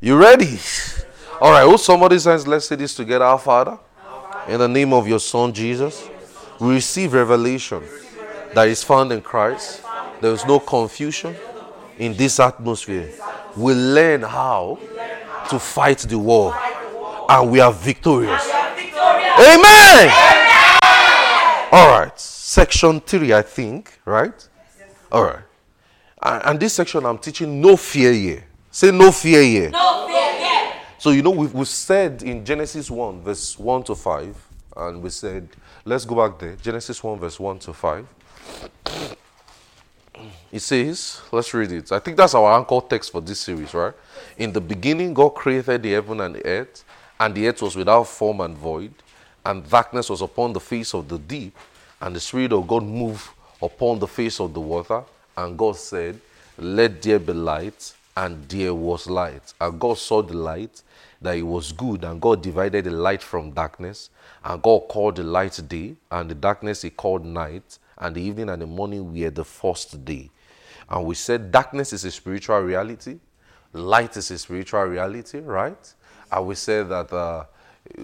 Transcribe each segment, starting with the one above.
You ready? All right. Oh, somebody says, let's say this together. Our Father, in the name of your Son Jesus, we receive revelation that is found in Christ. There is no confusion in this atmosphere. We learn how to fight the war, and we are victorious. Amen. All right. Section three, I think. Right. All right. And this section, I'm teaching no fear here. Say no fear here. No fear here. So, you know, we've, we've said in Genesis 1, verse 1 to 5, and we said, let's go back there. Genesis 1, verse 1 to 5. It says, let's read it. I think that's our anchor text for this series, right? In the beginning, God created the heaven and the earth, and the earth was without form and void, and darkness was upon the face of the deep, and the Spirit of God moved upon the face of the water. And God said, Let there be light, and there was light. And God saw the light, that it was good, and God divided the light from darkness. And God called the light day, and the darkness he called night, and the evening and the morning were the first day. And we said darkness is a spiritual reality, light is a spiritual reality, right? And we said that uh,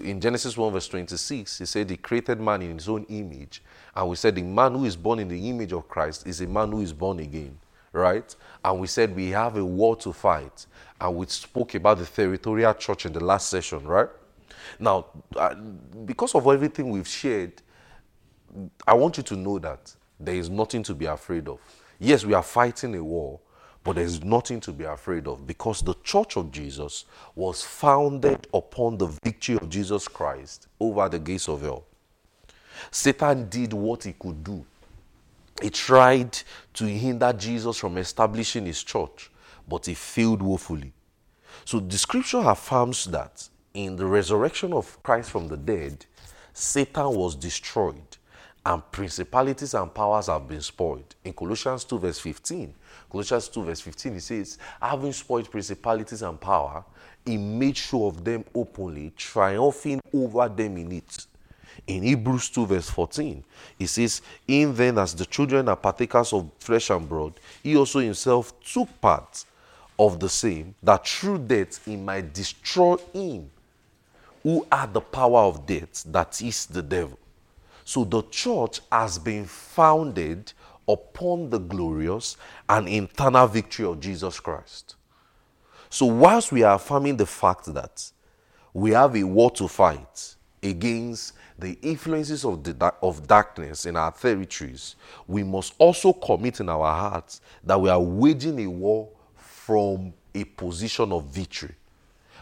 in Genesis 1, verse 26, he said he created man in his own image. And we said the man who is born in the image of Christ is a man who is born again, right? And we said we have a war to fight. And we spoke about the territorial church in the last session, right? Now, uh, because of everything we've shared, I want you to know that there is nothing to be afraid of. Yes, we are fighting a war, but there is nothing to be afraid of because the church of Jesus was founded upon the victory of Jesus Christ over the gates of hell. Satan did what he could do. He tried to hinder Jesus from establishing his church, but he failed woefully. So the scripture affirms that in the resurrection of Christ from the dead, Satan was destroyed and principalities and powers have been spoiled. In Colossians 2, verse 15, Colossians 2, verse 15, it says, Having spoiled principalities and power, he made show of them openly, triumphing over them in it. In Hebrews 2, verse 14, it says, In then, as the children are partakers of flesh and blood, he also himself took part of the same, that through death he might destroy him who had the power of death, that is the devil. So the church has been founded upon the glorious and eternal victory of Jesus Christ. So, whilst we are affirming the fact that we have a war to fight against the influences of, the, of darkness in our territories, we must also commit in our hearts that we are waging a war from a position of victory.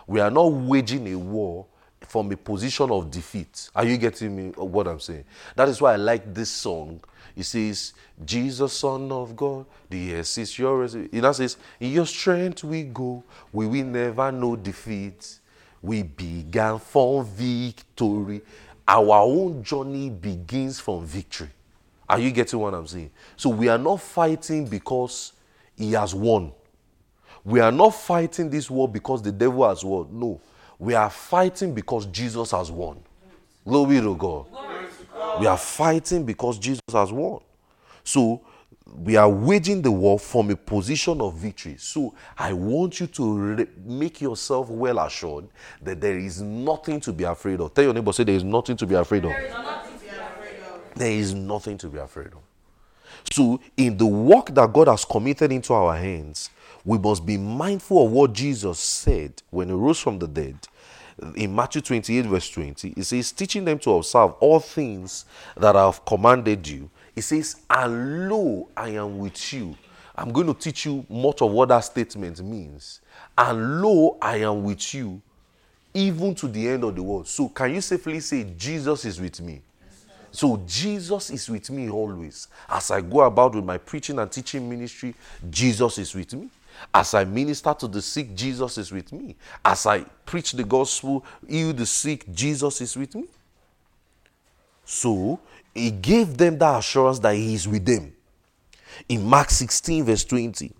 We are not waging a war from a position of defeat. Are you getting me uh, what I'm saying? That is why I like this song. It says, Jesus, Son of God, the yes is yours. It now says, In your strength we go, we will never know defeat. We began from victory. Our own journey begins from victory. Are you getting what I'm saying? So we are not fighting because he has won. We are not fighting this war because the devil has won. No. We are fighting because Jesus has won. Glory to God. We are fighting because Jesus has won. So we are waging the war from a position of victory. So I want you to re- make yourself well assured that there is nothing to be afraid of. Tell your neighbor, say there is nothing to be afraid of. There is nothing to be afraid of. There is nothing to be afraid of. So in the work that God has committed into our hands, we must be mindful of what Jesus said when he rose from the dead in Matthew 28, verse 20, he says, teaching them to observe all things that I have commanded you. It says, And lo, I am with you. I'm going to teach you much of what that statement means. And lo, I am with you, even to the end of the world. So, can you safely say, Jesus is with me? So Jesus is with me always. As I go about with my preaching and teaching ministry, Jesus is with me. As I minister to the sick, Jesus is with me. As I preach the gospel, heal the sick, Jesus is with me. So he gave them that assurance that he is with them. In Mark 16, verse 20,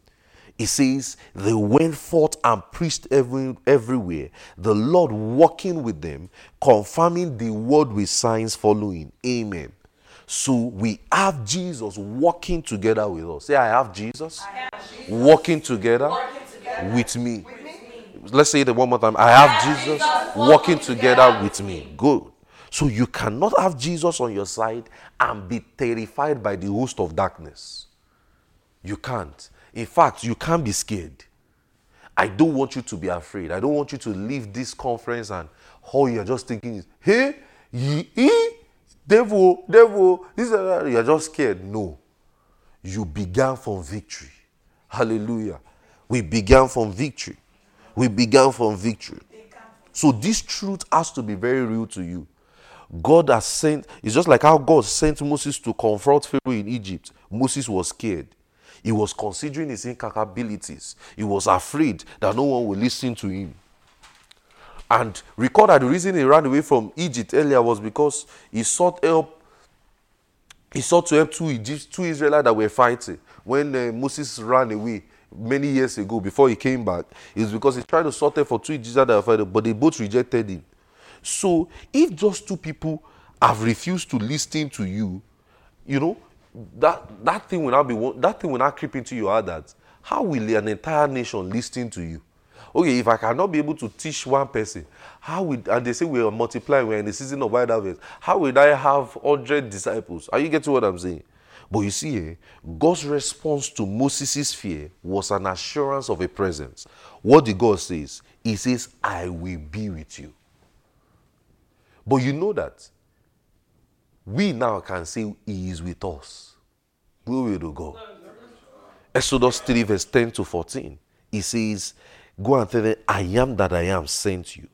it says, They went forth and preached every, everywhere, the Lord walking with them, confirming the word with signs following. Amen. So we have Jesus walking together with us. Say, I have Jesus, I have Jesus walking together working together with me. with me. let's say it one more time. I have Jesus walking together with me. Good. So you cannot have Jesus on your side and be terrified by the host of darkness. You can't. In fact, you can't be scared. I don't want you to be afraid. I don't want you to leave this conference and all you're just thinking is, hey, ye, ye, devil, devil, this, you're just scared. No. You began from victory. Hallelujah. We began from victory. We began from victory. So this truth has to be very real to you. God has sent, it's just like how God sent Moses to confront Pharaoh in Egypt. Moses was scared. He was considering his incapabilities. He was afraid that no one will listen to him. And recall that the reason he ran away from Egypt earlier was because he sought help. He sought to help two, Egypt, two Israelites that were fighting. When uh, Moses ran away many years ago, before he came back, it was because he tried to sort help for two Egyptians that were fighting, but they both rejected him. So if just two people have refused to listen to you, you know, that that thing will not be that thing will not creep into your heart that how will an entire nation listen to you? Okay, if I cannot be able to teach one person, how will and they say we are multiplying, we're in the season of wide harvest, how will I have hundred disciples? Are you getting what I'm saying? But you see, eh, God's response to Moses' fear was an assurance of a presence. What did God says? He says, I will be with you. But you know that we now can say He is with us. Glory to God. Exodus 3, verse 10 to 14. He says, Go and tell them, I am that I am sent you.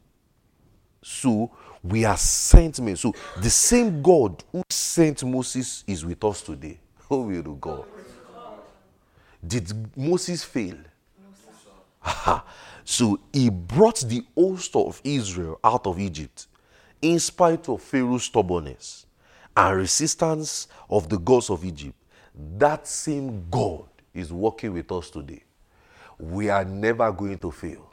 So we are sent men. So the same God who sent Moses is with us today. Glory to God. Did Moses fail? so he brought the host of Israel out of Egypt in spite of Pharaoh's stubbornness and resistance of the gods of Egypt, that same God is working with us today. We are never going to fail.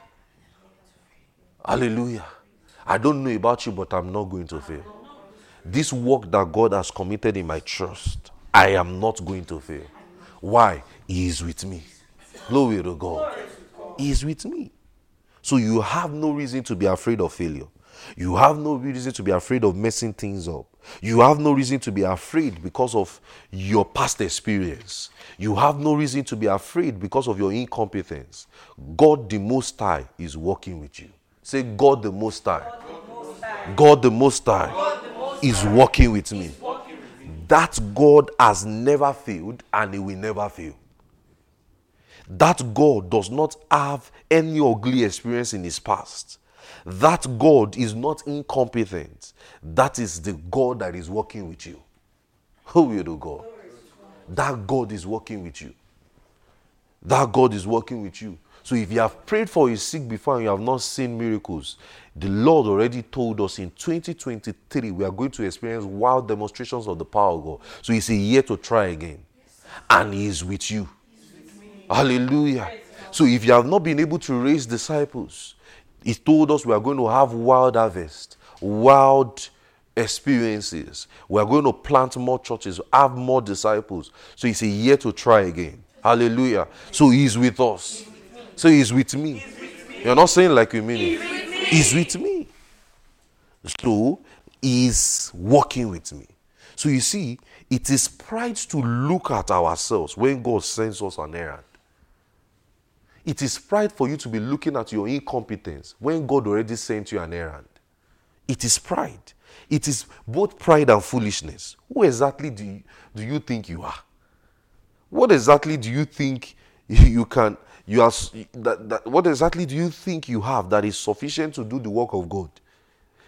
Hallelujah. I don't know about you, but I'm not going to fail. This work that God has committed in my trust, I am not going to fail. Why? He is with me. Glory to God. He is with me. So you have no reason to be afraid of failure. You have no reason to be afraid of messing things up. You have no reason to be afraid because of your past experience. You have no reason to be afraid because of your incompetence. God the Most High is working with you. Say, God the Most High. God the Most High is working with me. That God has never failed and He will never fail. That God does not have any ugly experience in His past that God is not incompetent. That is the God that is working with you. Who will do God? That God is working with you. That God is working with you. So if you have prayed for a sick before and you have not seen miracles, the Lord already told us in 2023 we are going to experience wild demonstrations of the power of God. So He's a year to try again. And He is with you. Hallelujah. So if you have not been able to raise disciples, he told us we are going to have wild harvest, wild experiences. We are going to plant more churches, have more disciples. So it's a year to try again. Hallelujah. So he's with us. So he's with me. You're not saying like you mean it. He's with me. So he's working with me. So you see, it is pride to look at ourselves when God sends us an errand. It is pride for you to be looking at your incompetence when God already sent you an errand. It is pride. It is both pride and foolishness. Who exactly do you, do you think you are? What exactly do you think you can you are that, that, what exactly do you think you have that is sufficient to do the work of God?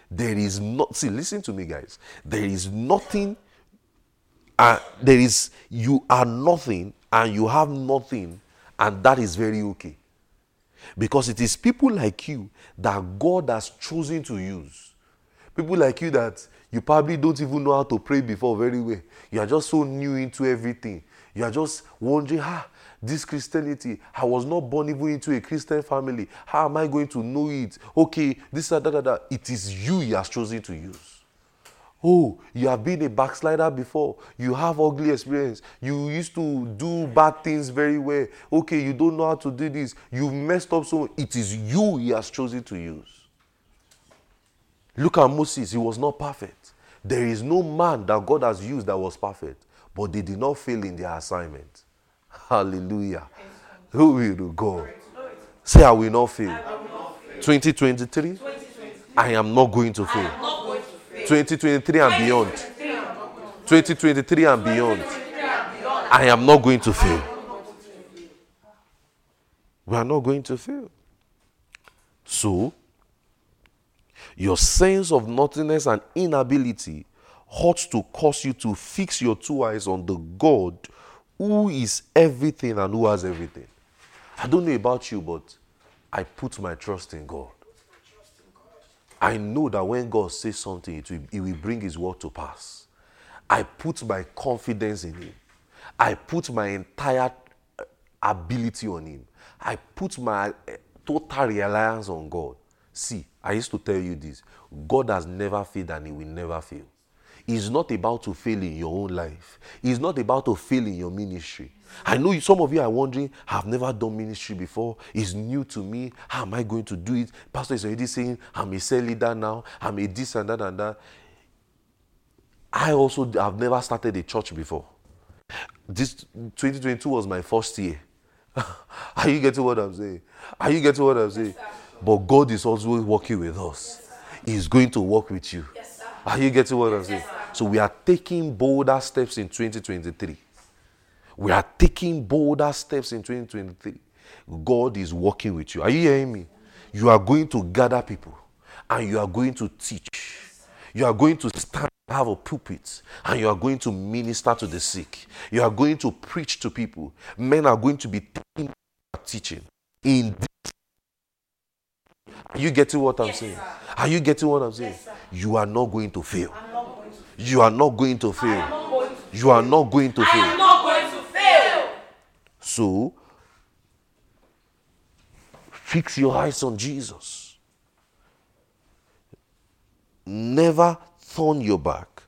There is not see, listen to me, guys. There is nothing uh, there is you are nothing and you have nothing and that is very okay. Because it is people like you that God has chosen to use. People like you that you probably don't even know how to pray before very well. You are just so new into everything. You are just wondering, ah, this Christianity, I was not born even into a Christian family. How am I going to know it? Okay, this, that, that, that. It is you he has chosen to use. Oh, you have been a backslider before. You have ugly experience. You used to do bad things very well. Okay, you don't know how to do this. You've messed up so it is you he has chosen to use. Look at Moses, he was not perfect. There is no man that God has used that was perfect, but they did not fail in their assignment. Hallelujah. Who will go? Say, I will not fail. 2023, I am not going to fail. 2023 and beyond. 2023 and beyond. I am not going to fail. We are not going to fail. So, your sense of nothingness and inability ought to cause you to fix your two eyes on the God who is everything and who has everything. I don't know about you, but I put my trust in God. I know that when God says something, it will, it will bring His word to pass. I put my confidence in Him. I put my entire uh, ability on Him. I put my uh, total reliance on God. See, I used to tell you this God has never failed and He will never fail. He's not about to fail in your own life. He's not about to fail in your ministry. I know some of you are wondering, I've never done ministry before. It's new to me. How am I going to do it? Pastor is already saying, I'm a cell leader now. I'm a this and that and that. I also have never started a church before. This 2022 was my first year. are you getting what I'm saying? Are you getting what I'm saying? but God is also working with us. He's going to work with you. Are you getting what I'm saying? So we are taking bolder steps in 2023. We are taking bolder steps in 2023. God is working with you. Are you hearing me? You are going to gather people and you are going to teach. You are going to stand have a pulpit and you are going to minister to the sick. You are going to preach to people. Men are going to be teaching. In are you getting what I'm yes, saying? Sir. Are you getting what I'm saying? Yes, you are not going to fail. You are not going to fail. You are not going to fail. I am not going to fail. So, fix your eyes on Jesus. Never turn your back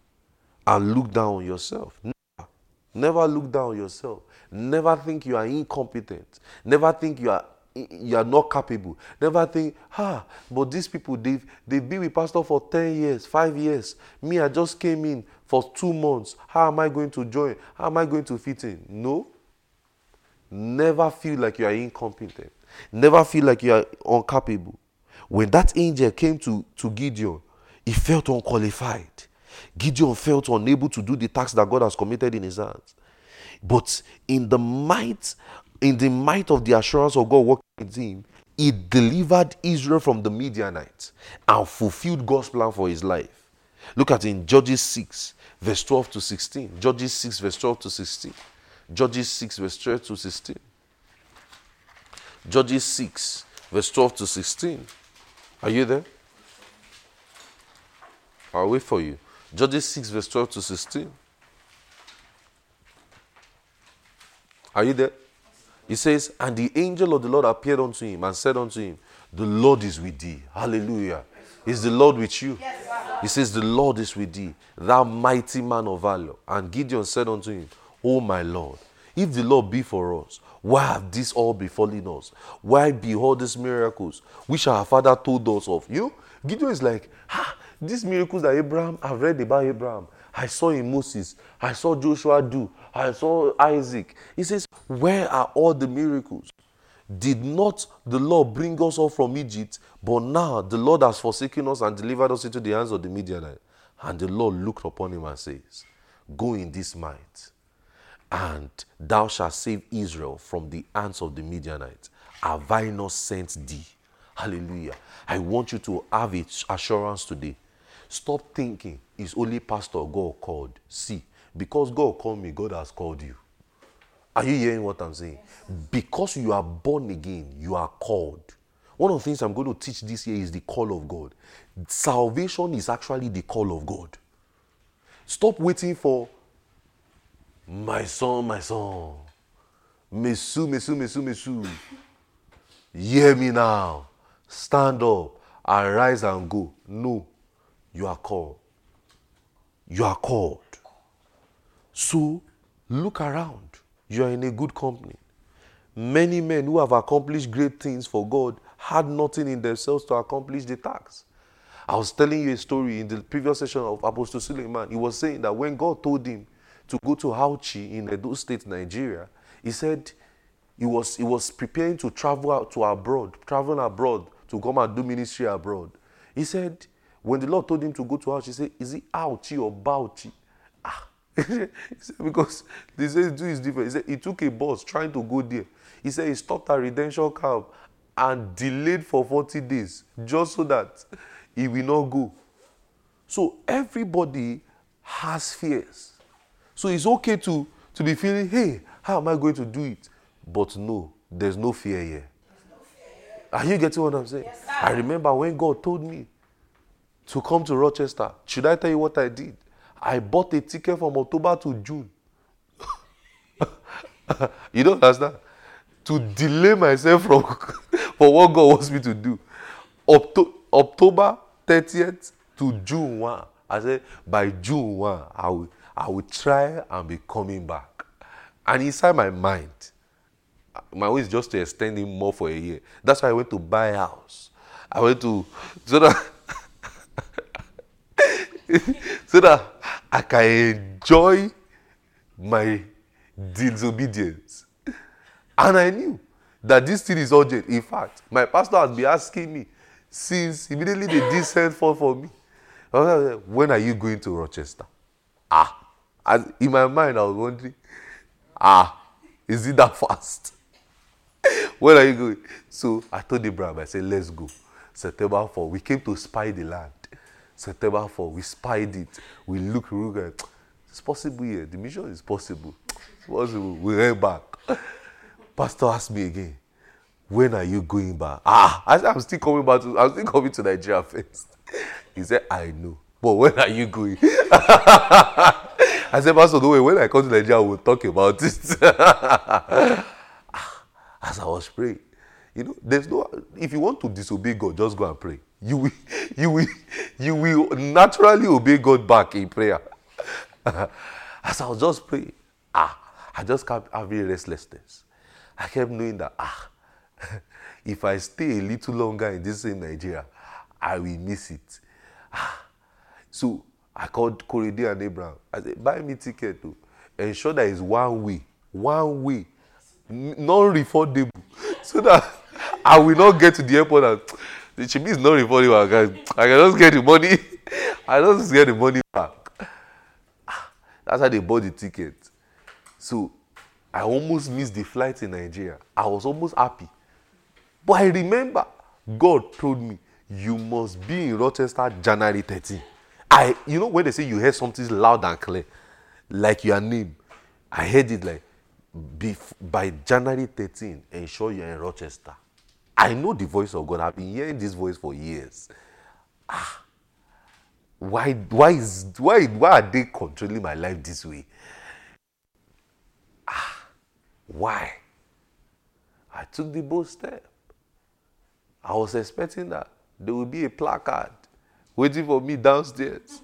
and look down on yourself. Never. Never look down on yourself. Never think you are incompetent. Never think you are you are not capable. Never think, ah, but these people, they've, they've been with pastor for 10 years, 5 years. Me, I just came in for two months. How am I going to join? How am I going to fit in? No. Never feel like you are incompetent. Never feel like you are incapable. When that angel came to, to Gideon, he felt unqualified. Gideon felt unable to do the task that God has committed in his hands. But in the might in the might of the assurance of God working with him, he delivered Israel from the Midianites and fulfilled God's plan for his life. Look at in Judges 6, verse 12 to 16. Judges 6, verse 12 to 16. Judges 6, verse 12 to 16. Judges 6, verse 12 to 16. Are you there? I'll wait for you. Judges 6, verse 12 to 16. Are you there? He says, And the angel of the Lord appeared unto him and said unto him, The Lord is with thee. Hallelujah. Is the Lord with you? Yes, he says, The Lord is with thee, thou mighty man of valor. And Gideon said unto him, O my Lord, if the Lord be for us, why have this all befallen us? Why behold these miracles which our father told us of? You? Gideon is like, ah, these miracles that Abraham, I've read about Abraham. I saw in Moses. I saw Joshua do. I saw Isaac. He says, Where are all the miracles? Did not the Lord bring us all from Egypt? But now the Lord has forsaken us and delivered us into the hands of the Midianites. And the Lord looked upon him and says, Go in this might, and thou shalt save Israel from the hands of the Midianites. Have I not sent thee? Hallelujah. I want you to have its assurance today. Stop thinking it's only pastor God called. See, because God called me, God has called you. Are you hearing what I'm saying? Because you are born again, you are called. One of the things I'm going to teach this year is the call of God. Salvation is actually the call of God. Stop waiting for my son, my son. Mesu, mesu, mesu, mesu. Hear me now. Stand up, arise and go. No, you are called. You are called. So look around. You are in a good company. Many men who have accomplished great things for God had nothing in themselves to accomplish the task. I was telling you a story in the previous session of Apostle Suleman. He was saying that when God told him to go to Auchi in Edo State, Nigeria, he said he was, he was preparing to travel out to abroad, traveling abroad to come and do ministry abroad. He said, when the Lord told him to go to Auchi, he said, Is it Auchi or Bauchi? Ah. because they said do is different. He said he took a bus trying to go there. He said he stopped at redemption camp and delayed for 40 days just so that he will not go. So everybody has fears. So it's okay to, to be feeling, hey, how am I going to do it? But no, there's no fear here. No fear here. Are you getting what I'm saying? Yes, I remember when God told me to come to Rochester. Should I tell you what I did? I bought a ticket from October to June. you don't understand? To delay myself from for what God wants me to do. Octo- October 30th to June 1. I said, by June 1, I will, I will try and be coming back. And inside my mind, my way is just to extend him more for a year. That's why I went to buy a house. I went to so that so that I can enjoy my disobedience. And I knew that this thing is urgent. In fact, my pastor has been asking me since immediately they did send for for me. When are you going to Rochester? Ah, as in my mind, I was wondering, ah, is it that fast? Where are you going? So I told Abraham, I said, let's go. September 4. We came to spy the land. September 4. We spied it. We look, we look it's possible here. The mission is possible. It's possible. We went back. Pastor asked me again, when are you going back? Ah, I said, I'm still coming back to, I'm still coming to Nigeria first. He said, I know. But when are you going? I said, Pastor, don't worry. When I come to Nigeria, we'll talk about it. As I was praying, you know, there's no, if you want to disobey God, just go and pray. You will, you will, you will naturally obey God back in prayer. As I was just praying, ah, I just kept having restlessness. I kept knowing that, ah, if I stay a little longer in this same Nigeria, I will miss it. Ah. So I called Korede and Abraham. I said, buy me ticket to ensure that it's one way, one way, non-refundable, so that I will not get to the airport and the chibi is not refundable. I can, I can just get the money. I just get the money back. Ah, That's how they bought the ticket. So I almost missed the flight in Nigeria. I was almost happy. But I remember God told me, you must be in Rochester January 13. I, you know, when they say you heard something loud and clear, like your name, I heard it like, bef- by January 13, ensure you're in Rochester. I know the voice of God. I've been hearing this voice for years. Ah, why, why, is, why, why are they controlling my life this way? Ah, why? I took the bold step. I was expecting that there would be a placard waiting for me downstairs.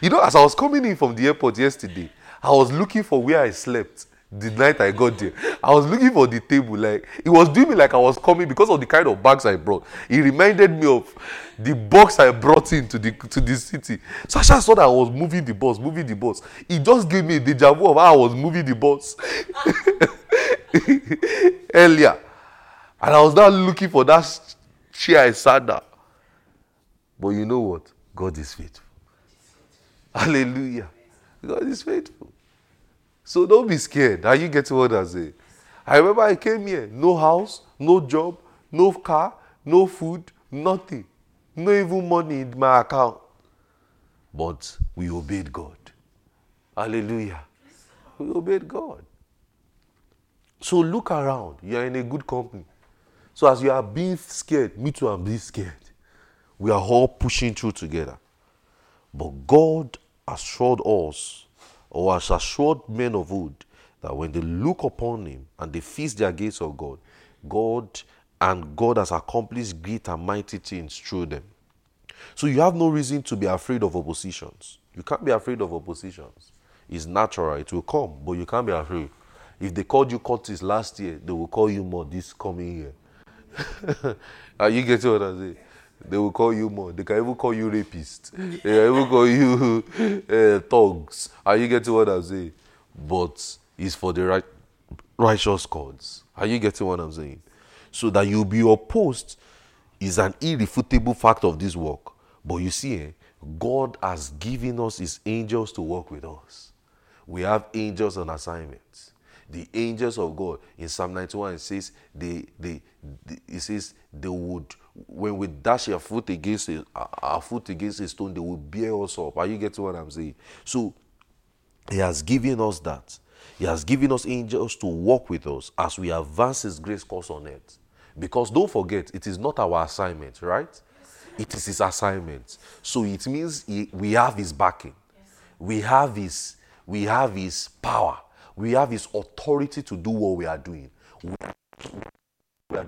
You know, as I was coming in from the airport yesterday, I was looking for where I slept the night I got there. I was looking for the table. Like it was doing me like I was coming because of the kind of bags I brought. It reminded me of the box I brought into the to the city. So I just I was moving the bus, moving the bus. It just gave me a deja vu of how I was moving the bus earlier. And I was now looking for that chair I sat down. But you know what? God is faithful. Hallelujah. God is faithful. So don't be scared. Are you getting what I say? I remember I came here, no house, no job, no car, no food, nothing. No even money in my account. But we obeyed God. Hallelujah. We obeyed God. So look around. You're in a good company. So as you are being scared, me too, I'm being scared. We are all pushing through together. But God assured us, or has assured men of old, that when they look upon Him and they feast their gaze on God, God and God has accomplished great and mighty things through them. So you have no reason to be afraid of oppositions. You can't be afraid of oppositions. It's natural, it will come, but you can't be afraid. If they called you Curtis last year, they will call you more this coming year. Are you getting what I'm saying? They will call you more. They can even call you rapist. They can even call you uh, thugs. Are you getting what I'm saying? But it's for the right, righteous cause. Are you getting what I'm saying? So that you'll be opposed is an irrefutable fact of this work. But you see, eh, God has given us His angels to work with us. We have angels on assignment. The angels of God in Psalm 91 it says they, they, they it says they would when we dash our foot against a, our foot against a stone, they will bear us up. Are you getting what I'm saying? So He has given us that. He has given us angels to walk with us as we advance His grace course on earth. Because don't forget, it is not our assignment, right? It is His assignment. So it means he, we have His backing. We have His we have His power. We have His authority to do what we are doing. We are, we are,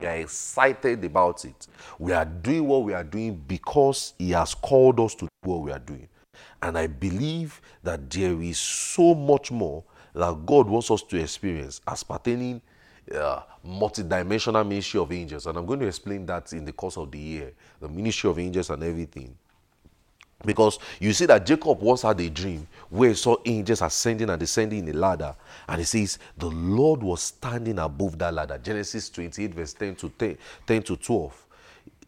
we are excited about it. We are doing what we are doing because He has called us to do what we are doing. And I believe that there is so much more that God wants us to experience as pertaining uh, multidimensional ministry of angels. And I'm going to explain that in the course of the year, the ministry of angels and everything. Because you see that Jacob once had a dream where he saw angels ascending and descending in a ladder. And he says, The Lord was standing above that ladder. Genesis 28, verse 10 to 10, 10 to 12.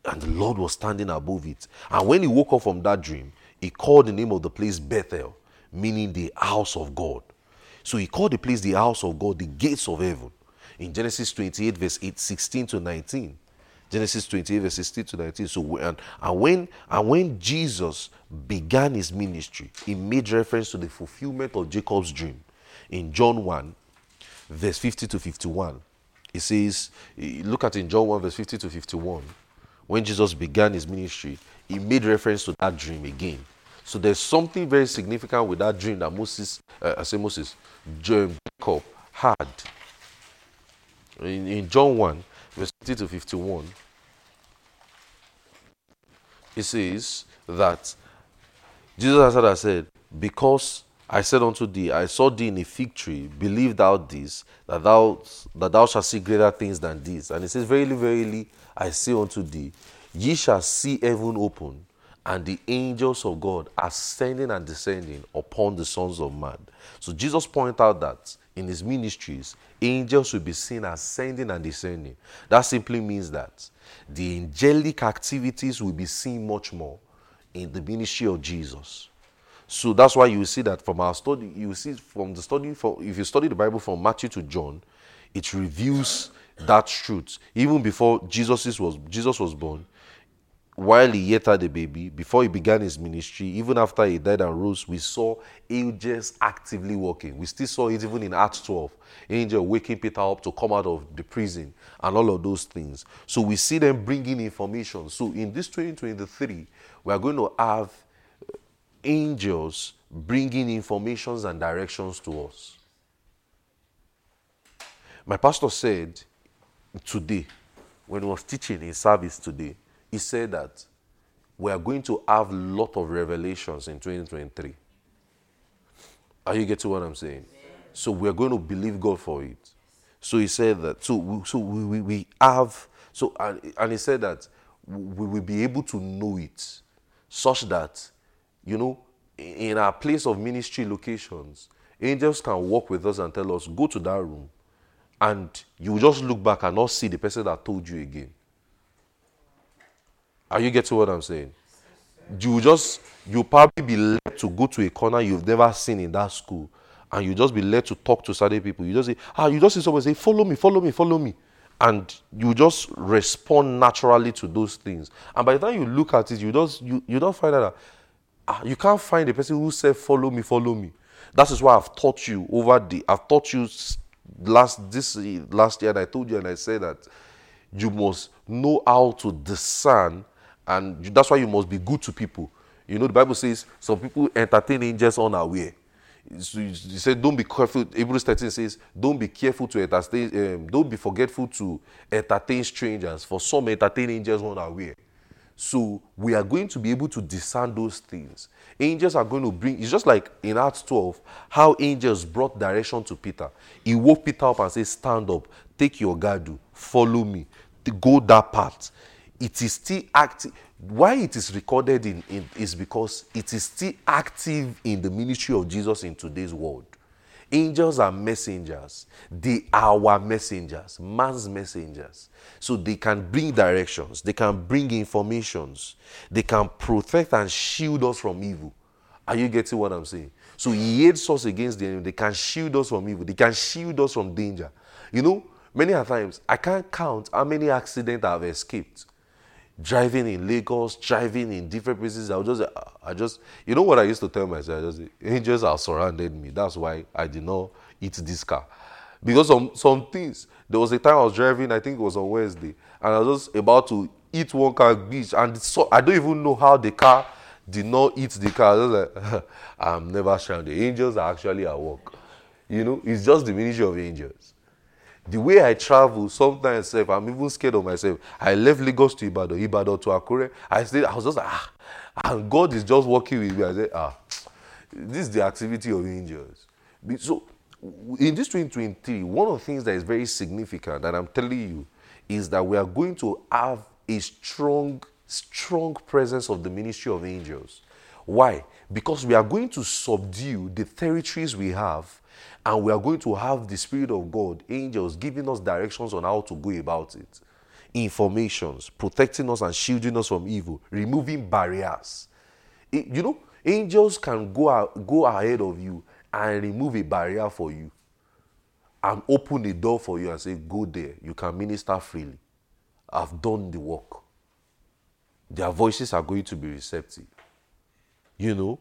And the Lord was standing above it. And when he woke up from that dream, he called the name of the place Bethel, meaning the house of God. So he called the place the house of God, the gates of heaven. In Genesis 28, verse 8, 16 to 19. Genesis 28, verse 16 to 19. So and, and when and when Jesus began his ministry, he made reference to the fulfillment of Jacob's dream. In John 1, verse 50 to 51. He says, look at in John 1, verse 50 to 51. When Jesus began his ministry, he made reference to that dream again. So there's something very significant with that dream that Moses, uh, I say Moses, Jacob had. In, in John 1, verse 50 to 51, it says that Jesus answered said, Because I said unto thee, I saw thee in a fig tree, believe thou this, that thou that thou shalt see greater things than this. And it says, Verily, verily, I say unto thee, ye shall see heaven open, and the angels of God ascending and descending upon the sons of man. So Jesus pointed out that in his ministries, angels will be seen ascending and descending. That simply means that the angelic activities will be seen much more in the ministry of Jesus. So that's why you see that from our study, you see from the study, for, if you study the Bible from Matthew to John, it reveals that truth. Even before Jesus was Jesus was born, while he yet had a baby, before he began his ministry, even after he died and rose, we saw angels actively working. We still saw it even in Acts 12. Angel waking Peter up to come out of the prison and all of those things. So we see them bringing information. So in this 2023, we are going to have angels bringing informations and directions to us. My pastor said today, when he was teaching in service today, he said that we are going to have a lot of revelations in 2023. Are you getting what I'm saying? So we are going to believe God for it. So he said that. So we, so we, we, we have. So and, and he said that we will be able to know it, such that you know in our place of ministry locations, angels can walk with us and tell us go to that room, and you just look back and not see the person that told you again. Are you getting what I'm saying? You just you probably be led to go to a corner you've never seen in that school, and you just be led to talk to certain people. You just say, ah, you just see someone say, follow me, follow me, follow me. And you just respond naturally to those things. And by the time you look at it, you just you, you don't find that ah, you can't find a person who said, follow me, follow me. That is why I've taught you over the I've taught you last this last year, and I told you and I said that you must know how to discern and that's why you must be good to people. You know, the Bible says some people entertain angels unaware. So you say, don't be careful. Hebrews 13 says, don't be careful to entertain, um, don't be forgetful to entertain strangers, for some entertain angels unaware. So we are going to be able to discern those things. Angels are going to bring, it's just like in Acts 12, how angels brought direction to Peter. He woke Peter up and said, Stand up, take your gadu, follow me, go that path. It is still active. Why it is recorded in, is because it is still active in the ministry of Jesus in today's world. Angels are messengers. They are our messengers, man's messengers. So they can bring directions, they can bring informations, they can protect and shield us from evil. Are you getting what I'm saying? So he aids us against the enemy. They can shield us from evil. They can shield us from danger. You know, many a times I can't count how many accidents I've escaped driving in Lagos, driving in different places. I was just, I just, you know what I used to tell myself? I just, angels are surrounded me. That's why I did not eat this car. Because some, some things, there was a time I was driving, I think it was on Wednesday, and I was just about to eat one car beach, and so I don't even know how the car did not eat the car. I was like, I'm never sure. The angels are actually at work. You know, it's just the ministry of angels. The way I travel, sometimes if I'm even scared of myself. I left Lagos to Ibadan, Ibadan to Akure. I stayed, I was just like, ah, and God is just working with me. I said, ah, this is the activity of angels. So in this 2023, one of the things that is very significant, and I'm telling you, is that we are going to have a strong, strong presence of the ministry of angels. Why? Because we are going to subdue the territories we have and we are going to have the Spirit of God, angels, giving us directions on how to go about it, informations, protecting us and shielding us from evil, removing barriers. It, you know, angels can go, go ahead of you and remove a barrier for you and open the door for you and say, Go there, you can minister freely. I've done the work. Their voices are going to be receptive. You know,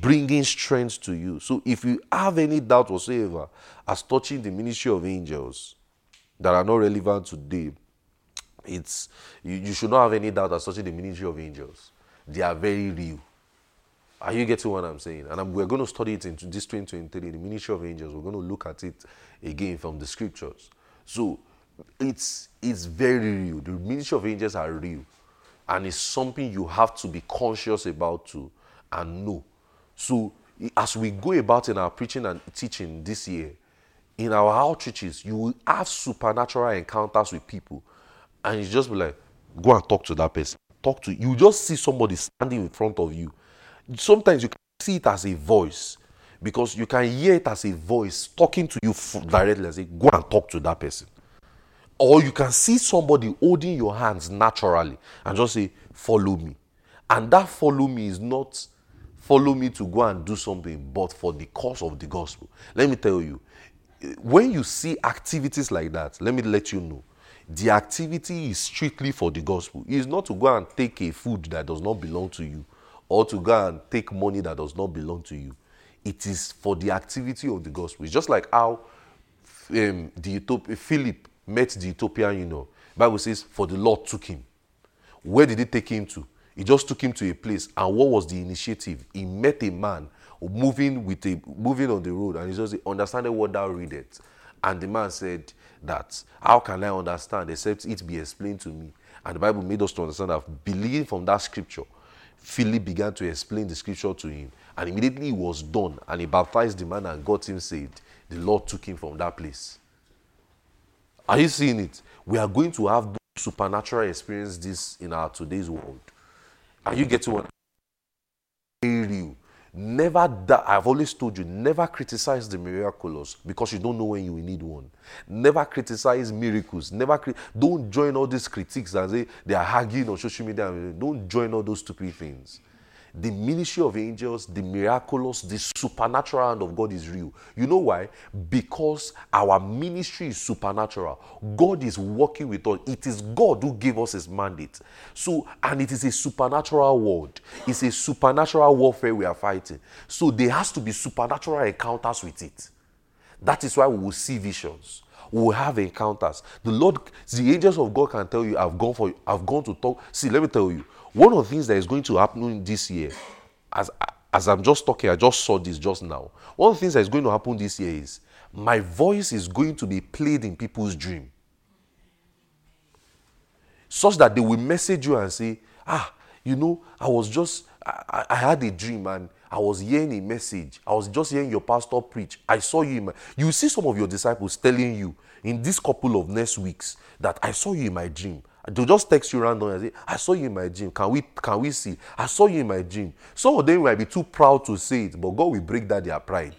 bringing strength to you. So if you have any doubt whatsoever as touching the ministry of angels that are not relevant today, it's you, you should not have any doubt as touching the ministry of angels. They are very real. Are you getting what I'm saying? And I'm, we're going to study it in this 2023, the ministry of angels. We're going to look at it again from the scriptures. So it's it's very real. The ministry of angels are real, and it's something you have to be conscious about too and know so as we go about in our preaching and teaching this year, in our outreaches, you will have supernatural encounters with people. And you just be like, go and talk to that person. Talk to you just see somebody standing in front of you. Sometimes you can see it as a voice because you can hear it as a voice talking to you directly say, go and talk to that person. Or you can see somebody holding your hands naturally and just say, follow me. And that follow me is not follow me to go and do something, but for the cause of the gospel. Let me tell you, when you see activities like that, let me let you know. The activity is strictly for the gospel. It's not to go and take a food that does not belong to you or to go and take money that does not belong to you. It is for the activity of the gospel. It's just like how um, the Ethiopian, Philip met the Ethiopian, you know. Bible says, for the Lord took him. Where did he take him to? He just took him to a place. And what was the initiative? He met a man moving with a moving on the road, and he just understanding what thou readest. And the man said that how can I understand except it be explained to me? And the Bible made us to understand that believing from that scripture, Philip began to explain the scripture to him, and immediately he was done, and he baptized the man and got him saved. The Lord took him from that place. Are you seeing it? We are going to have supernatural experience this in our today's world. Are you getting what? You never that I've always told you never criticize the miraculous because you don't know when you will need one. Never criticize miracles. Never cri- don't join all these critiques and say they are hugging on social media. Don't join all those stupid things the ministry of angels, the miraculous, the supernatural hand of God is real. You know why? Because our ministry is supernatural. God is working with us. It is God who gave us his mandate. So, and it is a supernatural world. It's a supernatural warfare we are fighting. So there has to be supernatural encounters with it. That is why we will see visions. We have encounters. The Lord, the angels of God can tell you, I've gone for I've gone to talk. See, let me tell you, one of the things that is going to happen this year, as, as I'm just talking, I just saw this just now. One of the things that is going to happen this year is my voice is going to be played in people's dream. such that they will message you and say, ah, you know, I was just, I, I had a dream and I was hearing a message. I was just hearing your pastor preach. I saw you in my, you see some of your disciples telling you in this couple of next weeks that I saw you in my dream. They'll just text you randomly and say, I saw you in my dream. Can we can we see? I saw you in my dream. Some of them might be too proud to say it, but God will break that their pride.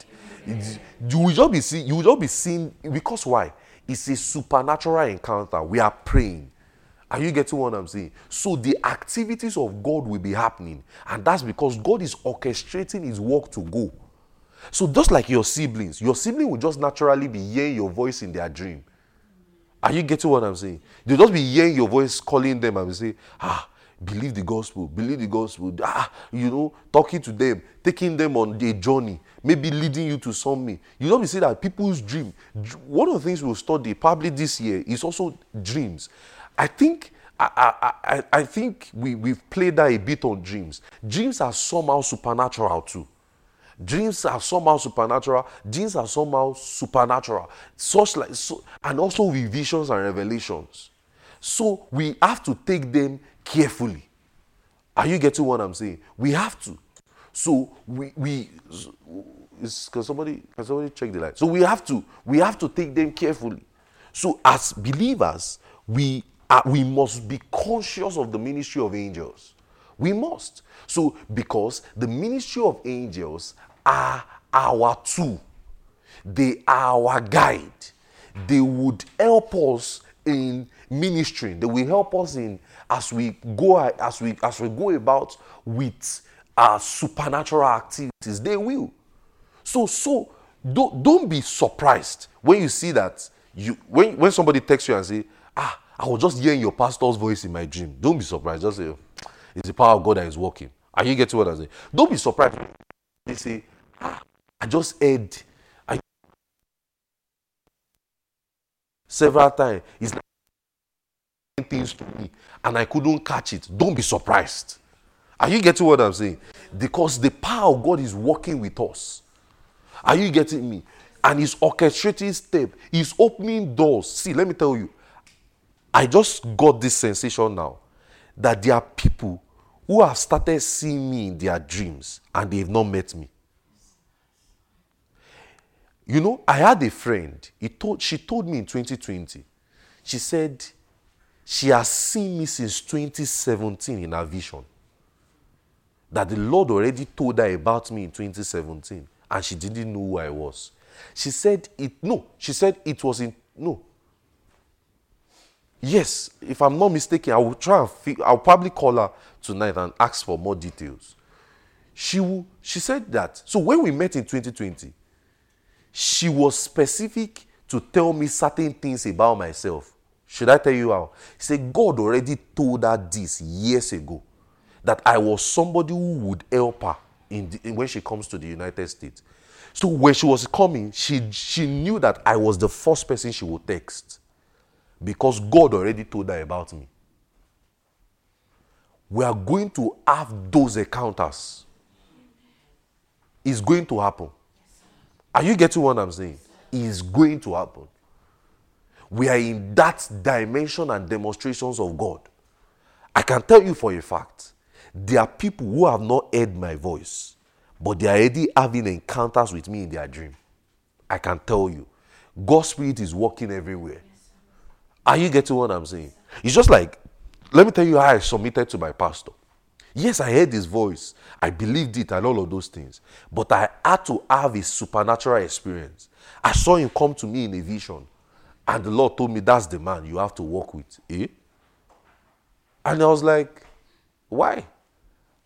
You will just be see, you will just be seen because why? It's a supernatural encounter. We are praying. Are you getting what I'm saying? So the activities of God will be happening, and that's because God is orchestrating His work to go. So just like your siblings, your sibling will just naturally be hearing your voice in their dream. Are you getting what I'm saying? They'll just be hearing your voice calling them and say, ah, believe the gospel, believe the gospel. Ah, you know, talking to them, taking them on a journey, maybe leading you to something. You don't see that people's dream. One of the things we'll study probably this year is also dreams. I think I, I, I think we, we've played that a bit on dreams. Dreams are somehow supernatural too. Dreams are somehow supernatural. Dreams are somehow supernatural. Such like so, and also with visions and revelations. So we have to take them carefully. Are you getting what I'm saying? We have to. So we we is, can somebody can somebody check the light? So we have to we have to take them carefully. So as believers, we are, we must be conscious of the ministry of angels. We must. So, because the ministry of angels are our tool, they are our guide. They would help us in ministry. They will help us in as we go as we as we go about with our supernatural activities. They will. So so don't, don't be surprised when you see that you when when somebody texts you and say ah I was just hearing your pastor's voice in my dream. Don't be surprised. Just say it's the power of God that is working. Are you getting what I say? Don't be surprised. They say, ah, I just heard I several times. It's like things to me and I couldn't catch it. Don't be surprised. Are you getting what I'm saying? Because the power of God is working with us. Are you getting me? And He's orchestrating step. He's opening doors. See, let me tell you. I just got this sensation now that there are people who have started seeing me in their dreams and they've not met me. You know, I had a friend, he told, she told me in 2020, she said she has seen me since 2017 in her vision. That the Lord already told her about me in 2017 and she didn't know who I was. She said it, no, she said it was in, no, Yes, if I'm not mistaken, I will try and fig- I'll probably call her tonight and ask for more details. She will, she said that. So when we met in 2020, she was specific to tell me certain things about myself. Should I tell you how? She said God already told her this years ago that I was somebody who would help her in, the, in when she comes to the United States. So when she was coming, she she knew that I was the first person she would text because God already told her about me. We are going to have those encounters. It's going to happen. Are you getting what I'm saying? It's going to happen. We are in that dimension and demonstrations of God. I can tell you for a fact, there are people who have not heard my voice, but they are already having encounters with me in their dream. I can tell you, God's Spirit is working everywhere. Are you getting what I'm saying? It's just like, let me tell you how I submitted to my pastor. Yes, I heard his voice. I believed it and all of those things. But I had to have a supernatural experience. I saw him come to me in a vision. And the Lord told me, that's the man you have to work with. Eh? And I was like, why?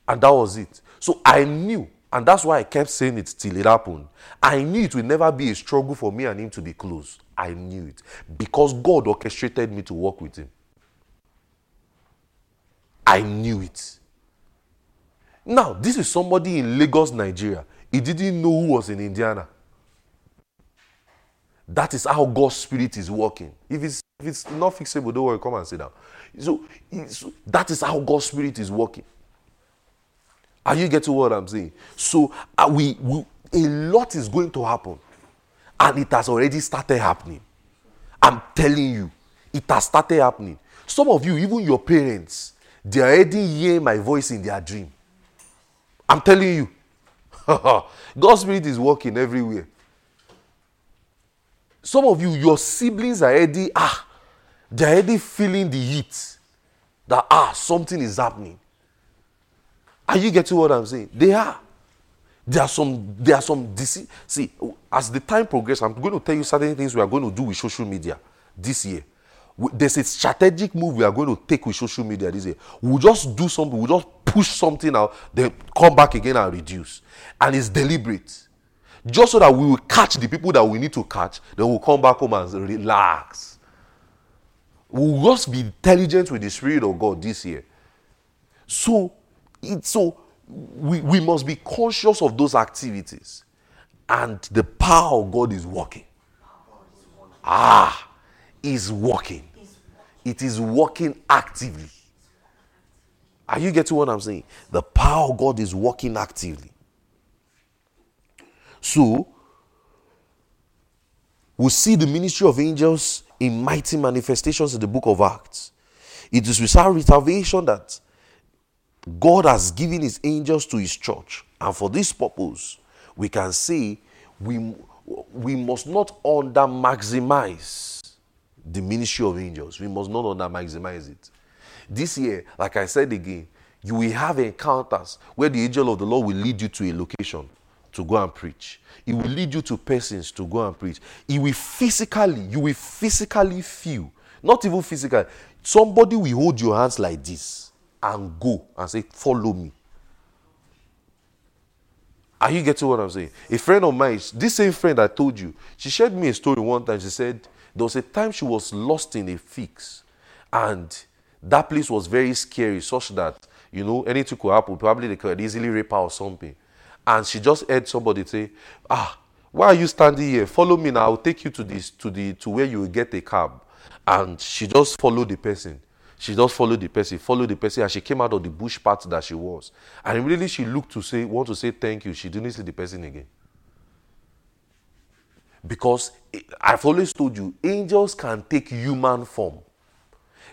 And that was it. So I knew, and that's why I kept saying it till it happened. I knew it would never be a struggle for me and him to be close. I knew it because God orchestrated me to work with Him. I knew it. Now, this is somebody in Lagos, Nigeria. He didn't know who was in Indiana. That is how God's Spirit is working. If it's, if it's not fixable, don't worry, come and sit down. So, so that is how God's Spirit is working. Are you getting what I'm saying? So uh, we, we a lot is going to happen. And it has already started happening. I'm telling you, it has started happening. Some of you, even your parents, they already hear my voice in their dream. I'm telling you. God's Spirit is working everywhere. Some of you, your siblings are already, ah, they're already feeling the heat. That, ah, something is happening. Are you getting what I'm saying? They are. There are some, there are some, dece- see, as the time progresses, I'm going to tell you certain things we are going to do with social media this year. There's a strategic move we are going to take with social media this year. We'll just do something, we'll just push something out, then come back again and reduce. And it's deliberate. Just so that we will catch the people that we need to catch, then we'll come back home and relax. We'll just be intelligent with the Spirit of God this year. So, it, so we, we must be conscious of those activities. And the power of God is working. Ah, is working. It is working actively. Are you getting what I'm saying? The power of God is working actively. So, we see the ministry of angels in mighty manifestations in the book of Acts. It is without reservation that God has given his angels to his church. And for this purpose, we can say we, we must not under maximize the ministry of angels. We must not under maximize it. This year, like I said again, you will have encounters where the angel of the Lord will lead you to a location to go and preach. He will lead you to persons to go and preach. He will physically, you will physically feel, not even physically, somebody will hold your hands like this and go and say, Follow me. Are you getting what I'm saying? A friend of mine, this same friend I told you, she shared me a story one time. She said there was a time she was lost in a fix, and that place was very scary, such that you know anything could happen. Probably they could easily rape her or something. And she just heard somebody say, "Ah, why are you standing here? Follow me now. I'll take you to this to the to where you will get a cab." And she just followed the person. She just followed the person, followed the person, and she came out of the bush path that she was. And immediately she looked to say, want to say thank you. She didn't see the person again. Because eh, I've always told you, angels can take human form.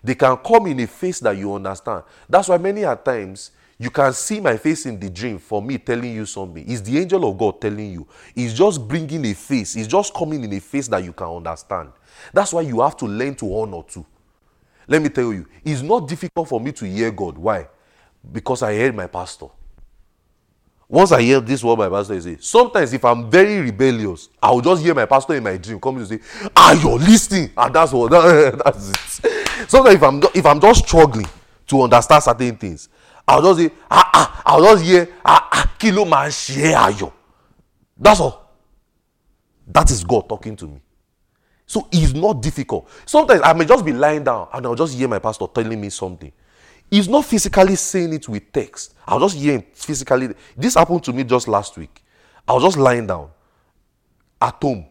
They can come in a face that you understand. That's why many a times you can see my face in the dream for me telling you something. It's the angel of God telling you. It's just bringing a face. It's just coming in a face that you can understand. That's why you have to learn to honor too. Let me tell you, it's not difficult for me to hear God. Why? Because I heard my pastor. Once I hear this word my pastor saying, sometimes if I'm very rebellious, I'll just hear my pastor in my dream come to say, "Ah, you're listening," and that's what that's it. Sometimes if I'm if I'm just struggling to understand certain things, I'll just say, "Ah, ah," I'll just hear, "Ah, ah, kilo man share ayo." That's all. That is God talking to me. So it's not difficult. Sometimes I may just be lying down and I'll just hear my pastor telling me something. He's not physically saying it with text. I'll just hear him physically. This happened to me just last week. I was just lying down at home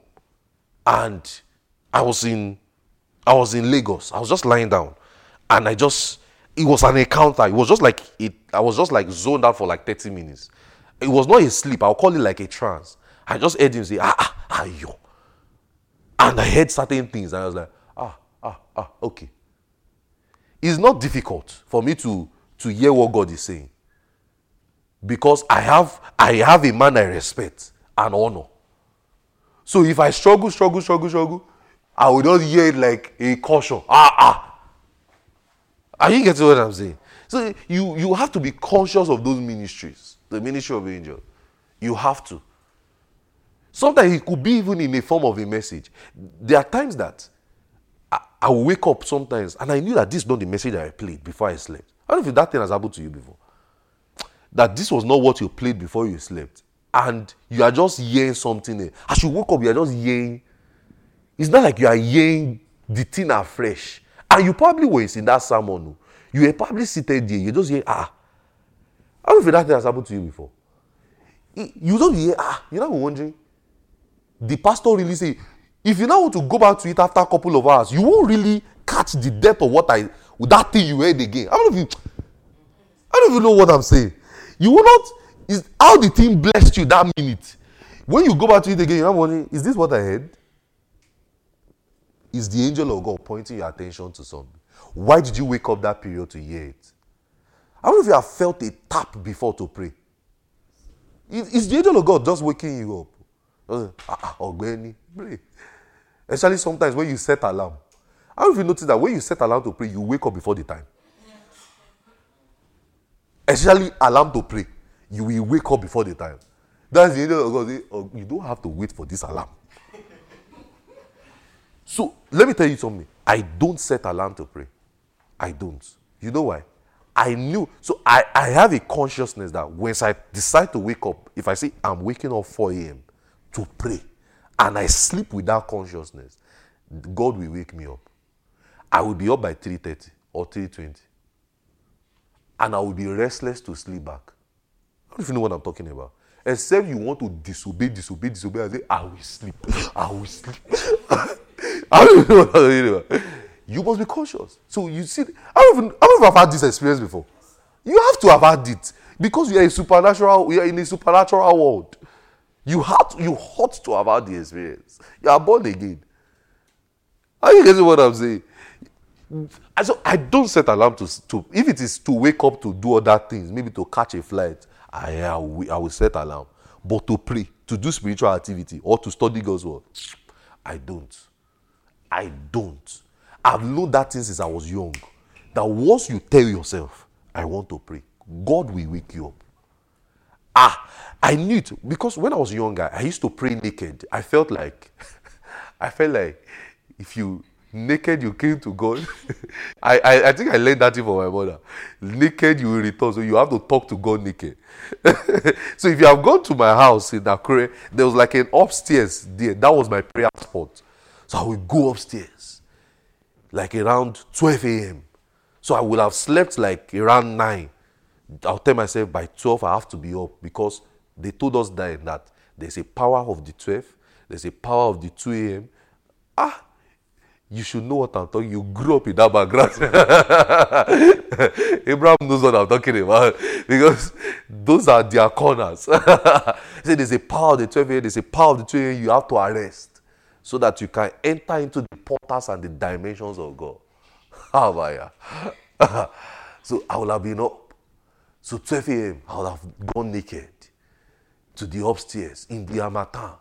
and I was in I was in Lagos. I was just lying down and I just it was an encounter. It was just like it I was just like zoned out for like 30 minutes. It was not a sleep. I'll call it like a trance. I just heard him say, ah, ah, ah, yo. And I heard certain things, and I was like, ah, ah, ah, okay. It's not difficult for me to, to hear what God is saying. Because I have I have a man I respect and honor. So if I struggle, struggle, struggle, struggle, I will not hear it like a caution. Ah, ah. Are you getting what I'm saying? So you, you have to be conscious of those ministries, the ministry of angels. You have to. Sometimes it could be even in a form of a message. There are times that I, I wake up sometimes and I knew that this is not the message I played before I slept. I don't know if that thing has happened to you before. That this was not what you played before you slept. And you are just hearing something. else. As you wake up, you are just hearing. It's not like you are hearing the thing afresh. And you probably were in that sermon. You were probably seated there. You just hear, ah. I don't know if that thing has happened to you before. You don't hear, ah. You're not wondering the pastor really say if you now want to go back to it after a couple of hours you won't really catch the depth of what i that thing you heard again i don't know if you i don't even know what i'm saying you will not is how the thing blessed you that minute when you go back to it again you're wondering is this what i heard is the angel of god pointing your attention to something Why did you wake up that period to hear it? How many if you have felt a tap before to pray? is, It's the angel of God just waking you up. Ah, ah, Ọ̀gbẹ́ni, pray. Especially sometimes when you set alarm. How have you noticed that when you set alarm to pray, you wake up before the time? Especially alarm to pray, you will wake up before the time. That's the angel God. say, "Oh, you don't have to wait for this alarm. so let me tell you something. I don't set alarm to pray. I don't. You know why? I knew. So I, I have a consciousness that once I decide to wake up, if I say I'm waking up 4 a.m. to pray, and I sleep without consciousness, God will wake me up. I will be up by 3:30 or 3:20, and I will be restless to sleep back. I don't you know what I'm talking about. Except you want to disobey, disobey, disobey, and say, I will sleep. I will sleep. I don't know what I'm talking about. You must be cautious. So you see, I don't even, I don't even have had this experience before. You have to have had it because you are a supernatural. We are in a supernatural world. You have to, you ought to have had the experience. You are born again. Are you getting what I'm saying? So I don't set alarm to, to if it is to wake up to do other things, maybe to catch a flight, I, I, will, I will set alarm. But to pray, to do spiritual activity, or to study God's word, I don't. I don't. I've known that thing since I was young. That once you tell yourself, I want to pray, God will wake you up. Ah, I knew it because when I was younger, I used to pray naked. I felt like, I felt like if you naked you came to God. I, I I think I learned that thing from my mother. Naked you will return, so you have to talk to God naked. so if you have gone to my house in Akure, there was like an upstairs there. That was my prayer spot. So I would go upstairs, like around 12 a.m. So I would have slept like around 9. I'll tell myself by 12 I have to be up because they told us then that there's a power of the 12, there's a power of the 2 a.m. Ah, you should know what I'm talking. You grew up in that background. Abraham knows what I'm talking about because those are their corners. Say there's a power of the 12 a.m., there's a power of the 2 a.m. you have to arrest so that you can enter into the portals and the dimensions of God. How about ya? so I will have been up. So 12 a.m., I would have gone naked to the upstairs in the harmattan.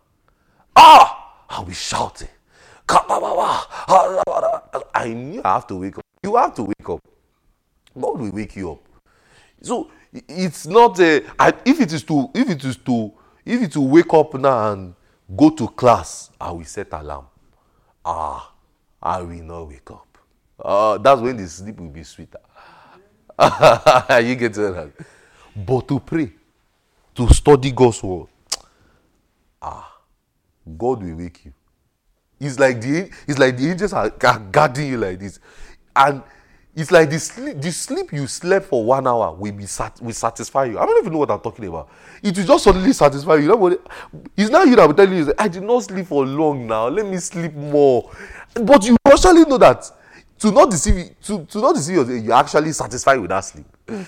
Ah! I'll be shouting. I knew I have to wake up. You have to wake up. God will wake you up. So it's not a. I, if it is to if it is to if it to wake up now and go to class, I will set alarm. Ah, I will not wake up. Uh, that's when the sleep will be sweeter. you get that? But to pray, to study God's word, ah, God will wake you. It's like the it's like the angels are, guarding you like this, and it's like the sleep the sleep you slept for one hour will be sat, will satisfy you. I don't even know what I'm talking about. It will just suddenly satisfy you? It's not you that will tell you. I did not sleep for long now. Let me sleep more. But you actually know that to not deceive you, to, to not deceive yourself, you're actually satisfied with that sleep. Mm.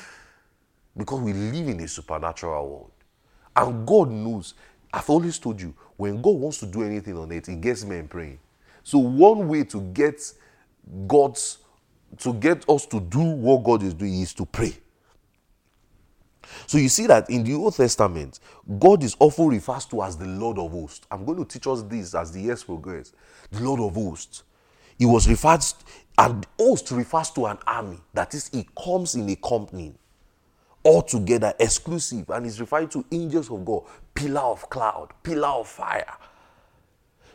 Because we live in a supernatural world. And God knows. I've always told you, when God wants to do anything on it, He gets men praying. So one way to get God's to get us to do what God is doing is to pray. So you see that in the Old Testament, God is often referred to as the Lord of hosts. I'm going to teach us this as the years progress. The Lord of hosts. He was referred, and host refers to an army. That is, he comes in a company, all together, exclusive, and is referred to angels of God, pillar of cloud, pillar of fire.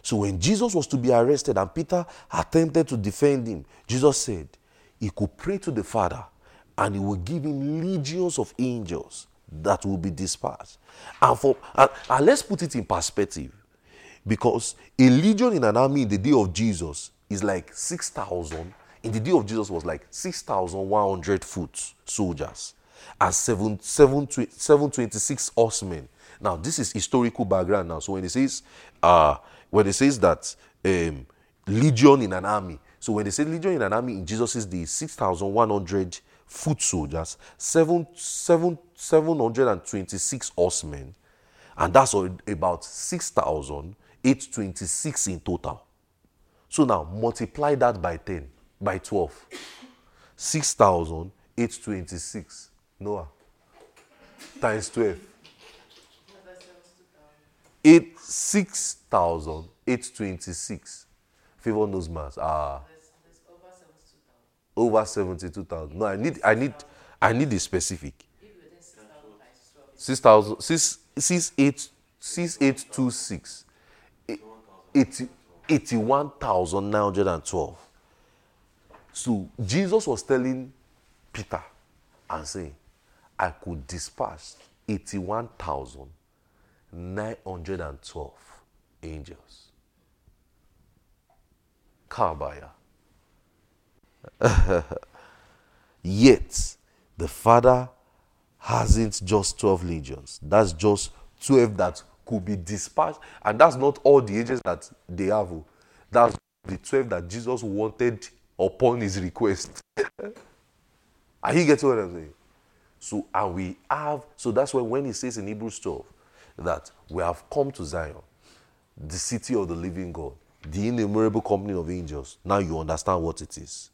So when Jesus was to be arrested and Peter attempted to defend him, Jesus said he could pray to the Father and he will give him legions of angels that will be dispersed. And for and, and let's put it in perspective. Because a legion in an army in the day of Jesus is like 6,000. In the day of Jesus was like 6,100 foot soldiers and 7, 7, 726 horsemen. Now, this is historical background now. So when it says, uh, when it says that um, legion in an army, so when they say legion in an army in Jesus' day, 6,100 foot soldiers, 7, 7, 726 horsemen, and that's about 6,826 in total. So now multiply that by 10, by 12. 6,826. Noah. Times 12. Eight, 6,826. Favor knows maths. Ah. Over 72,000. No, I need, I need, I need the specific. 6,000, 6, 6, 8, 6826. 80, 81,912. So Jesus was telling Peter and saying, I could dispatch 81,912 angels. Kabaya. Yet the Father hasn't just 12 legions. That's just 12 that could be dispatched. And that's not all the angels that they have. oh. That's the 12 that Jesus wanted upon his request. Are you getting what I'm saying? So, and we have, so that's why when he says in Hebrews 12 that we have come to Zion, the city of the living God, the innumerable company of angels. Now you understand what it is.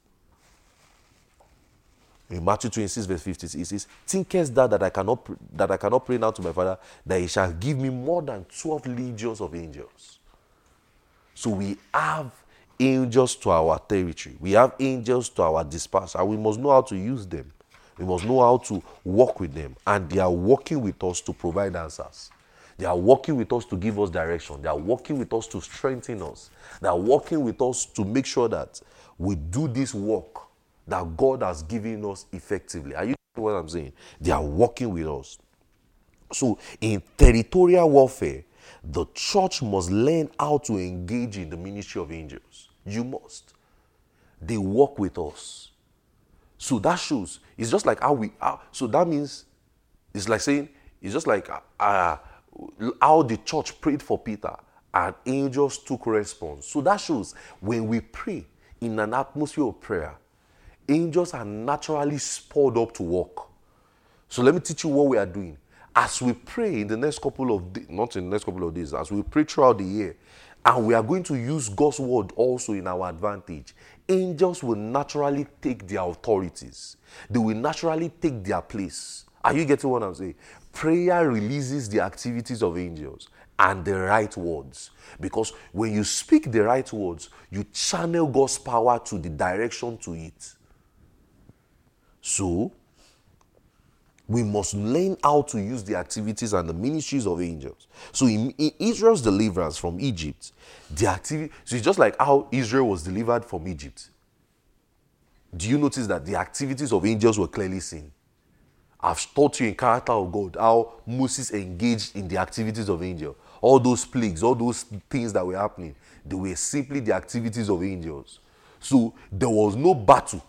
In Matthew 26, verse 50, it says, Thinkest thou that I cannot pr- that I cannot pray now to my father that he shall give me more than 12 legions of angels. So we have angels to our territory. We have angels to our dispatch, and we must know how to use them. We must know how to work with them. And they are working with us to provide answers. They are working with us to give us direction. They are working with us to strengthen us. They are working with us to make sure that we do this work that God has given us effectively. Are you what I'm saying? They are working with us. So, in territorial warfare, the church must learn how to engage in the ministry of angels. You must. They work with us. So that shows. It's just like how we are. So that means it's like saying it's just like uh, how the church prayed for Peter and angels took response. So that shows when we pray in an atmosphere of prayer, angels are naturally spurred up to work. So let me teach you what we are doing. As we pray in the next couple of days, not in the next couple of days, as we pray throughout the year, and we are going to use God's word also in our advantage, angels will naturally take their authorities. They will naturally take their place. Are you getting what I'm saying? Prayer releases the activities of angels and the right words. Because when you speak the right words, you channel God's power to the direction to it. So, we must learn how to use the activities and the ministries of angels. So, in, in Israel's deliverance from Egypt, the activity, so it's just like how Israel was delivered from Egypt. Do you notice that the activities of angels were clearly seen? I've taught you in character of God how Moses engaged in the activities of angels. All those plagues, all those things that were happening, they were simply the activities of angels. So there was no battle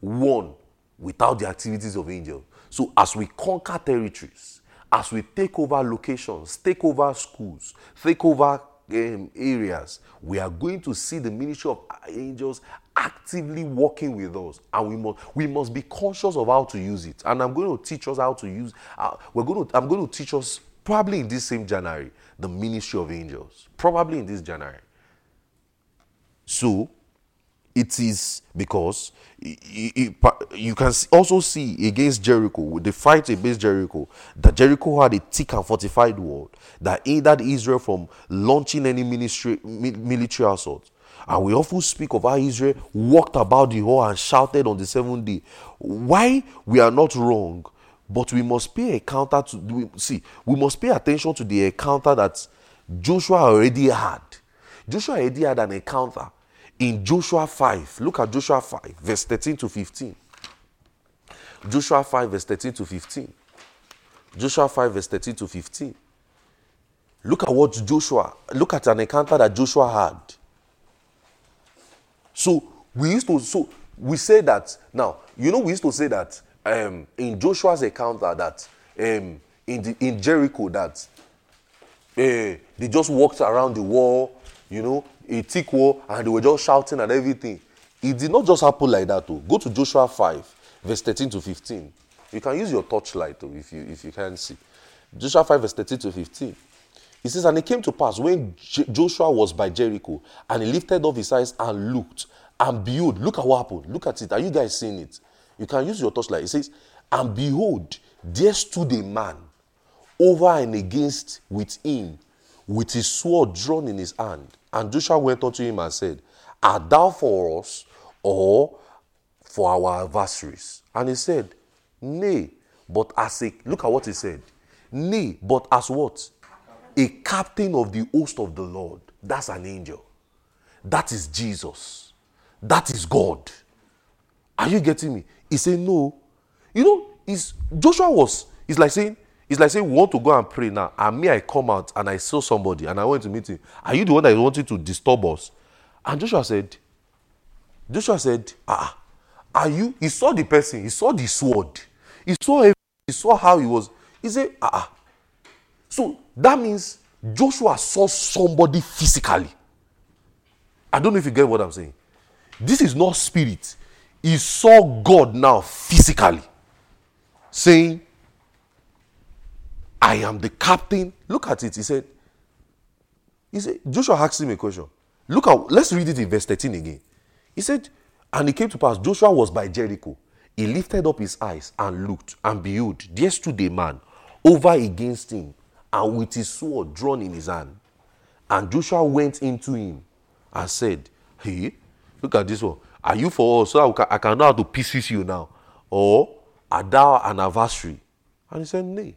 won without the activities of angels. So as we conquer territories, as we take over locations, take over schools, take over um, areas, we are going to see the ministry of angels actively working with us, and we must we must be conscious of how to use it. And I'm going to teach us how to use. Uh, we're going to I'm going to teach us probably in this same January the ministry of angels. Probably in this January. So it is because you can also see against Jericho, with the fight against Jericho, that Jericho had a thick and fortified wall that hindered Israel from launching any ministry, military assault. And we often speak of how Israel walked about the hall and shouted on the seventh day. Why we are not wrong, but we must pay a counter to see, we must pay attention to the encounter that Joshua already had. Joshua already had an encounter in Joshua 5. Look at Joshua 5, verse 13 to 15. Joshua 5, verse 13 to 15. Joshua 5, verse 13 to 15. Look at what Joshua, look at an encounter that Joshua had. So we used to, so we say that, now, you know, we used to say that um, in Joshua's encounter that um, in, the, in Jericho that uh, they just walked around the wall, you know, a thick wall, and they were just shouting and everything. It did not just happen like that. Though. Go to Joshua 5, verse 13 to 15. You can use your torchlight though, if you if you can see. Joshua 5, verse 13 to 15. He says, And it came to pass when J- Joshua was by Jericho, and he lifted up his eyes and looked, and behold, look at what happened. Look at it. Are you guys seeing it? You can use your torchlight. It says, And behold, there stood a man over and against with him, with his sword drawn in his hand. And Joshua went unto him and said, Art thou for us or for our adversaries? And he said, Nay, but as a look at what he said. Nay, but as what? A captain of the host of the Lord. That's an angel. That is Jesus. That is God. Are you getting me? He said, No. You know, Joshua was, it's like saying, it's like saying, we want to go and pray now. And me, I come out and I saw somebody and I went to meet him. Are you the one that wanting to disturb us? And Joshua said, Joshua said, Ah, are you? He saw the person, he saw the sword, he saw he saw how he was. He said, Ah, ah. So that means Joshua saw somebody physically. I don't know if you get what I'm saying. This is not spirit. He saw God now physically saying, I am the captain. Look at it. He said, he said, Joshua asked him a question. Look at, let's read it in verse 13 again. He said, And it came to pass, Joshua was by Jericho. He lifted up his eyes and looked, and behold, there stood a man over against him, and with his sword drawn in his hand. And Joshua went into him and said, Hey, look at this one. Are you for us? So I can, know how to pieces you now. Or are thou an adversary? And he said, Nay.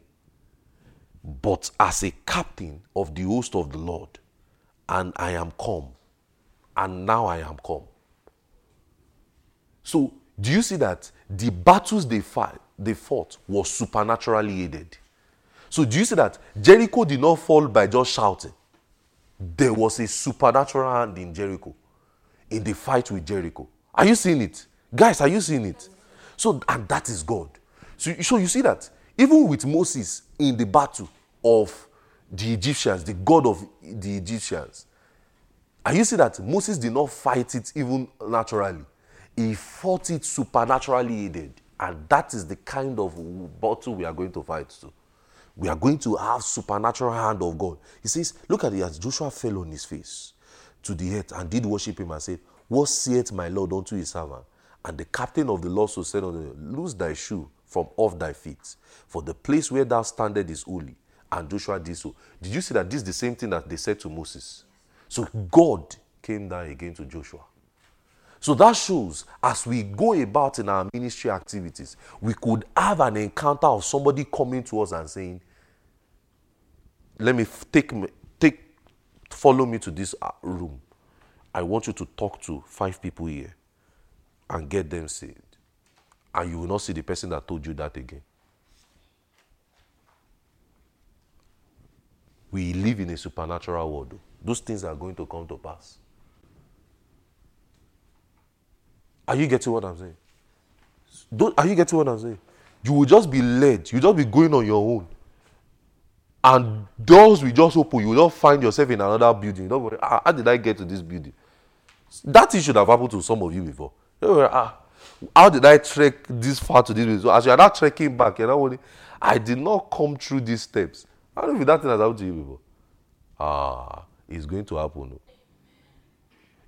But as a captain of the host of the Lord, and I am come, and now I am come. So, do you see that the battles they fought, they fought was supernaturally aided? So, do you see that Jericho did not fall by just shouting? There was a supernatural hand in Jericho, in the fight with Jericho. Are you seeing it? Guys, are you seeing it? So, and that is God. So, so you see that even with Moses in the battle of the Egyptians, the God of the Egyptians, and you see that Moses did not fight it even naturally. He fought it supernaturally aided. And that is the kind of battle we are going to fight to. We are going to have supernatural hand of God. He says, look at it as Joshua fell on his face to the earth and did worship him and said, What saith my Lord unto his servant? And the captain of the Lord so said unto him, Loose thy shoe from off thy feet, for the place where thou standest is holy. And Joshua did so. Did you see that this is the same thing that they said to Moses? So God came down again to Joshua. So that shows as we go about in our ministry activities, we could have an encounter of somebody coming to us and saying, Let me take, take follow me to this uh, room. I want you to talk to five people here and get them saved. And you will not see the person that told you that again. We live in a supernatural world. Those things are going to come to pass. Are you getting what I'm saying? Don't, are you getting what I'm saying? You will just be led. You will just be going on your own. And doors will just open. You will not find yourself in another building. Don't worry. Ah, how did I get to this building? That thing should have happened to some of you before. Don't worry. Ah, how did I trek this far to this? So as you are not trekking back, not only, I did not come through these steps. Know if that thing has happened to you before. Ah, it's going to happen.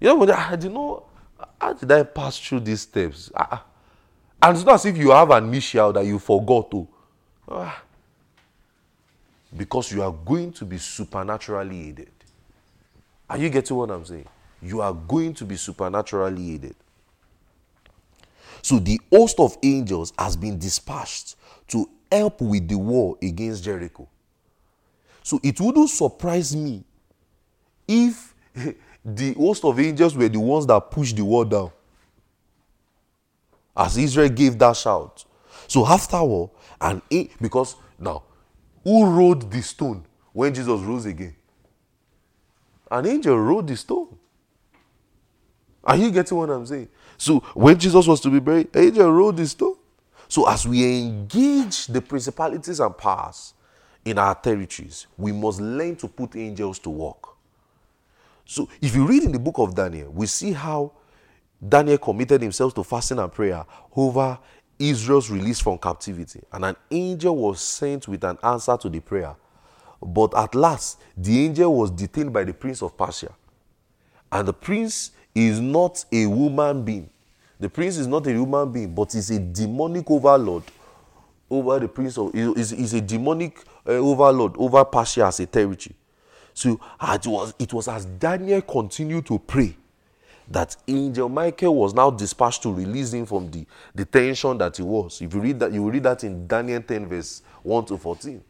You know, I did not. How did I pass through these steps? Ah, and it's not as if you have an issue that you forgot to. Ah. Because you are going to be supernaturally aided. Are you getting what I'm saying? You are going to be supernaturally aided. So the host of angels has been dispatched to help with the war against Jericho. So it wouldn't surprise me if the host of angels were the ones that pushed the wall down. As Israel gave that shout. So after war, and because now, who rolled the stone when Jesus rose again? An angel rolled the stone. Are you getting what I'm saying? So when Jesus was to be buried, angel rolled the stone. So as we engage the principalities and powers, in our territories, we must learn to put angels to work. So, if you read in the book of Daniel, we see how Daniel committed himself to fasting and prayer over Israel's release from captivity. And an angel was sent with an answer to the prayer. But at last, the angel was detained by the prince of Persia. And the prince is not a woman being. The prince is not a human being, but is a demonic overlord over the prince of is, is a demonic uh, overlord over Persia as a territory. So it was it was as Daniel continued to pray that angel Michael was now dispatched to release him from the detention that he was. If you read that, you read that in Daniel 10, verse 1 to 14.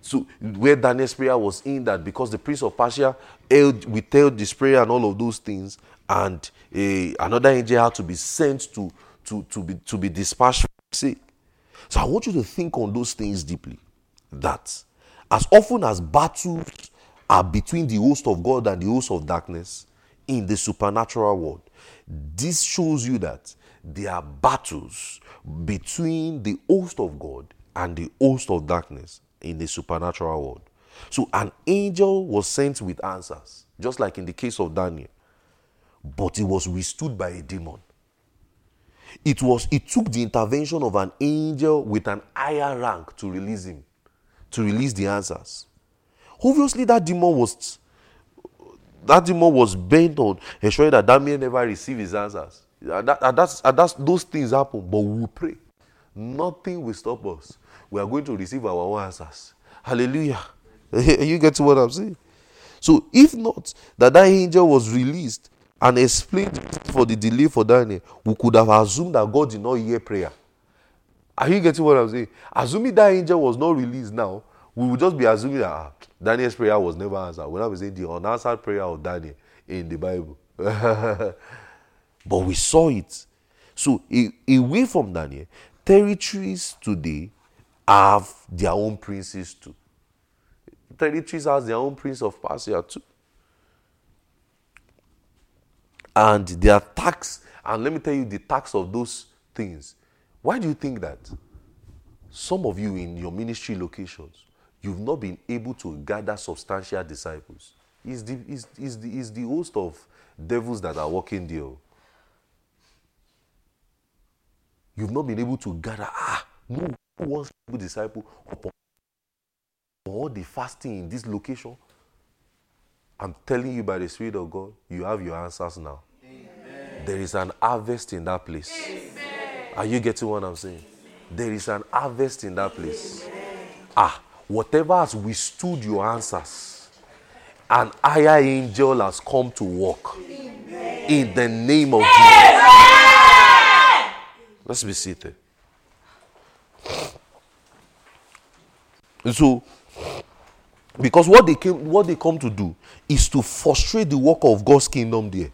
So where Daniel's prayer was in that because the prince of Persia held, withheld this prayer and all of those things, and a, another angel had to be sent to, to, to, be, to be dispatched See, So I want you to think on those things deeply. That as often as battles are between the host of God and the host of darkness in the supernatural world, this shows you that there are battles between the host of God and the host of darkness in the supernatural world. So an angel was sent with answers, just like in the case of Daniel, but he was withstood by a demon. It was it took the intervention of an angel with an higher rank to release him, to release the answers. Obviously, that demon was that demon was bent on ensuring that Daniel never received his answers. And, that, and that's, and that's those things happen, but we pray. Nothing will stop us we are going to receive our own answers. Hallelujah. you get what I'm saying? So, if not that that angel was released and explained for the delay for Daniel, we could have assumed that God did not hear prayer. Are you getting what I'm saying? Assuming that angel was not released now, we would just be assuming that ah, Daniel's prayer was never answered. We're not saying the unanswered prayer of Daniel in the Bible. but we saw it. So, away from Daniel, territories today have their own princes too. Territories has their own prince of Persia too. And their tax, and let me tell you the tax of those things. Why do you think that? Some of you in your ministry locations, you've not been able to gather substantial disciples. It's the, it's the, it's the host of devils that are working there. You've not been able to gather, ah, no, who wants to be disciple upon all the fasting in this location? I'm telling you by the Spirit of God, you have your answers now. Amen. There is an harvest in that place. Amen. Are you getting what I'm saying? There is an harvest in that place. Amen. Ah, whatever has withstood your answers, an higher angel has come to walk in the name of Jesus. Let's be seated. So, because what they came, what they come to do is to frustrate the work of God's kingdom there.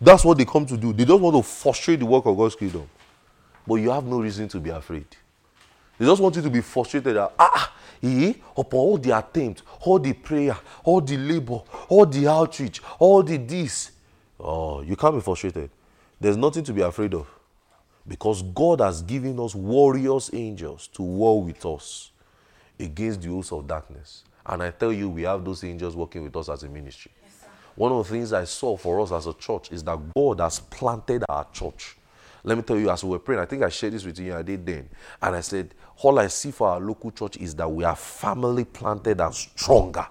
That's what they come to do. They don't want to frustrate the work of God's kingdom. But you have no reason to be afraid. They just want you to be frustrated that, ah, eh, upon all the attempt, all the prayer, all the labor, all the outreach, all the this. Oh, you can't be frustrated. There's nothing to be afraid of. Because God has given us warriors angels to war with us against the hosts of darkness. And I tell you, we have those angels working with us as a ministry. Yes, One of the things I saw for us as a church is that God has planted our church. Let me tell you, as we were praying, I think I shared this with you, I did then. And I said, all I see for our local church is that we are family planted and stronger.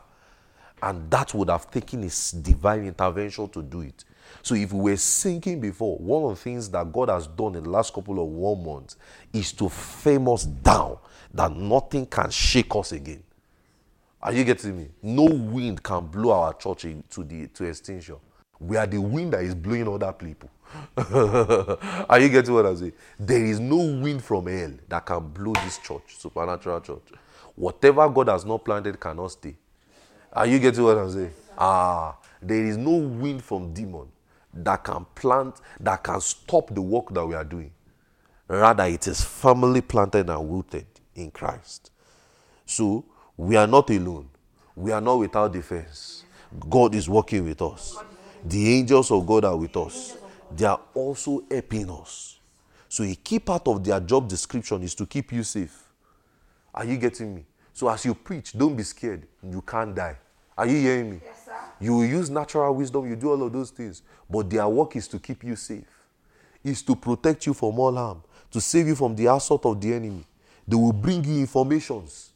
And that would have taken his divine intervention to do it. So if we were sinking before, one of the things that God has done in the last couple of one months is to firm us down that nothing can shake us again. Are you getting me? No wind can blow our church to the to extinction. We are the wind that is blowing other people. are you getting what I'm saying? There is no wind from hell that can blow this church, supernatural church. Whatever God has not planted cannot stay. Are you getting what I'm saying? Ah, there is no wind from demon that can plant, that can stop the work that we are doing. Rather, it is firmly planted and rooted in Christ. So, we are not alone. We are not without defense. God is working with us. The angels of God are with us. They are also helping us. So, a key part of their job description is to keep you safe. Are you getting me? So, as you preach, don't be scared. You can't die. Are you hearing me? Yes, sir. you will use natural wisdom, you do all of those things. But their work is to keep you safe, is to protect you from all harm, to save you from the assault of the enemy. They will bring you informations.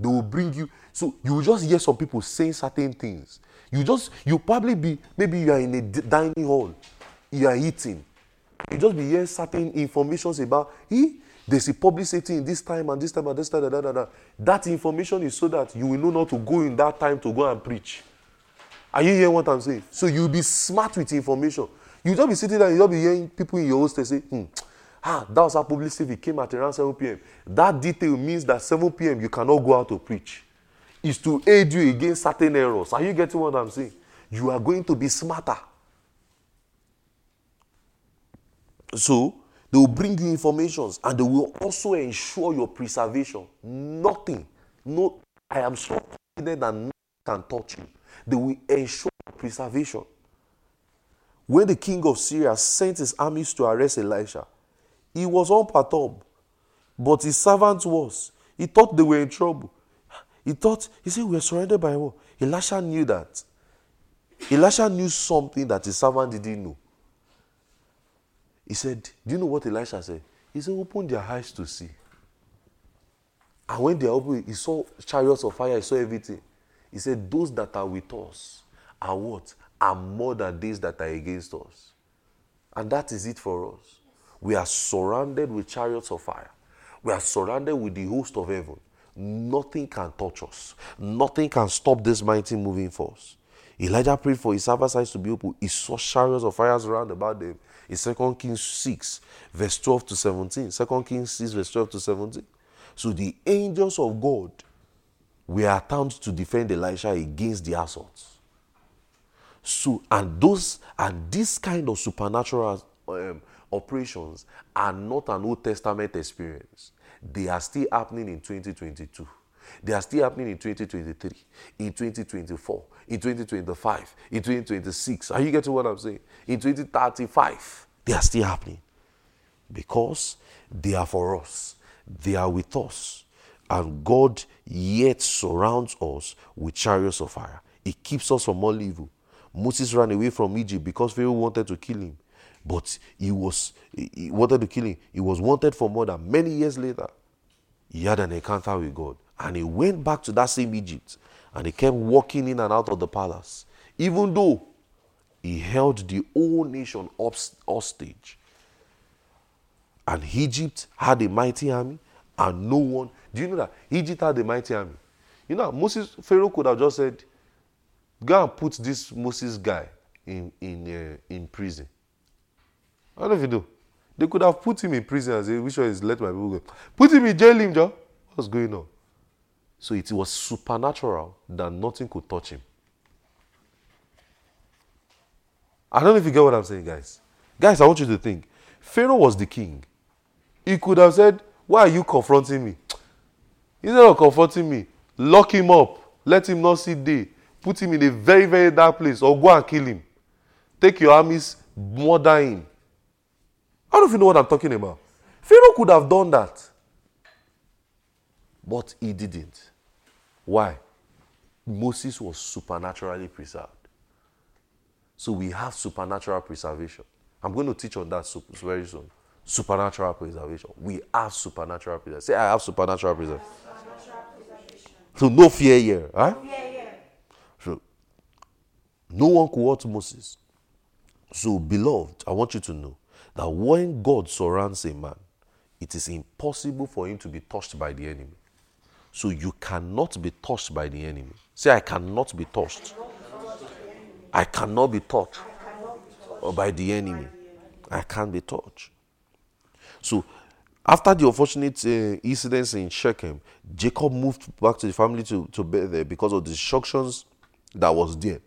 They will bring you. So you will just hear some people saying certain things. You just, you probably be, maybe you are in a dining hall, you are eating, You just be hearing certain informations about, he, there's a publicity in this time and this time and this time. Da, da, da, da. That information is so that you will know not to go in that time to go and preach. Are you hearing what I'm saying? So you'll be smart with information. You just be sitting there, you just be hearing people in your hostel say, hmm, ah, that was our publicity. It came at around 7 p.m. That detail means that 7 p.m. you cannot go out to preach. It's to aid you against certain errors. Are you getting what I'm saying? You are going to be smarter. So they will bring you informations and they will also ensure your preservation. Nothing, no, I am so confident that nothing can touch you. They will ensure preservation. When the king of Syria sent his armies to arrest Elisha, he was unperturbed, but his servant was. He thought they were in trouble. He thought, he said, We are surrounded by war. Elisha knew that. Elisha knew something that his servant didn't know. He said, Do you know what Elisha said? He said, Open their eyes to see. And when they opened, he saw chariots of fire, he saw everything. He said, Those that are with us are what? Are more than these that are against us. And that is it for us. We are surrounded with chariots of fire. We are surrounded with the host of heaven. Nothing can touch us. Nothing can stop this mighty moving force. Elijah prayed for his servant's eyes to be open. He saw chariots of fire around about them. In 2 Kings 6, verse 12 to 17. 2 Kings 6, verse 12 to 17. So the angels of God were attempted to defend Elisha against the assaults. So, and those and this kind of supernatural um, operations are not an Old Testament experience. They are still happening in 2022. They are still happening in 2023, in 2024, in 2025, in 2026. Are you getting what I'm saying? In 2035, they are still happening because they are for us, they are with us. And God yet surrounds us with chariots of fire. It keeps us from all evil. Moses ran away from Egypt because Pharaoh wanted to kill him. But he was he wanted to kill him. He was wanted for murder. Many years later, he had an encounter with God. And he went back to that same Egypt and he kept walking in and out of the palace, even though he held the whole nation hostage. And Egypt had a mighty army, and no one. Do you know that Egypt had a mighty army? You know, Moses Pharaoh could have just said, "Go and put this Moses guy in in uh, in prison." Know if you do. They could have put him in prison and say, "Which one is let my people go?" Put him in jail, him, Joe. What's going on? So it was supernatural that nothing could touch him. I don't know if you get what I'm saying, guys. Guys, I want you to think. Pharaoh was the king. He could have said, Why are you confronting me? Instead of confronting me, lock him up, let him not see day, put him in a very, very dark place, or go and kill him. Take your armies, murder him. I don't know if you know what I'm talking about. Pharaoh could have done that. But he didn't. Why? Moses was supernaturally preserved. So we have supernatural preservation. I'm going to teach on that very soon. Supernatural preservation. We have supernatural preservation. Say, I have supernatural preservation. So no fear here. Huh? So no one could hurt Moses. So, beloved, I want you to know that when God surrounds a man, it is impossible for him to be touched by the enemy. So you cannot be touched by the enemy. Say, I cannot be touched. I cannot be touched or by the enemy. I can't be touched. So, after the unfortunate uh, incidents in Shechem, Jacob moved back to the family to, to be there because of the instructions that was there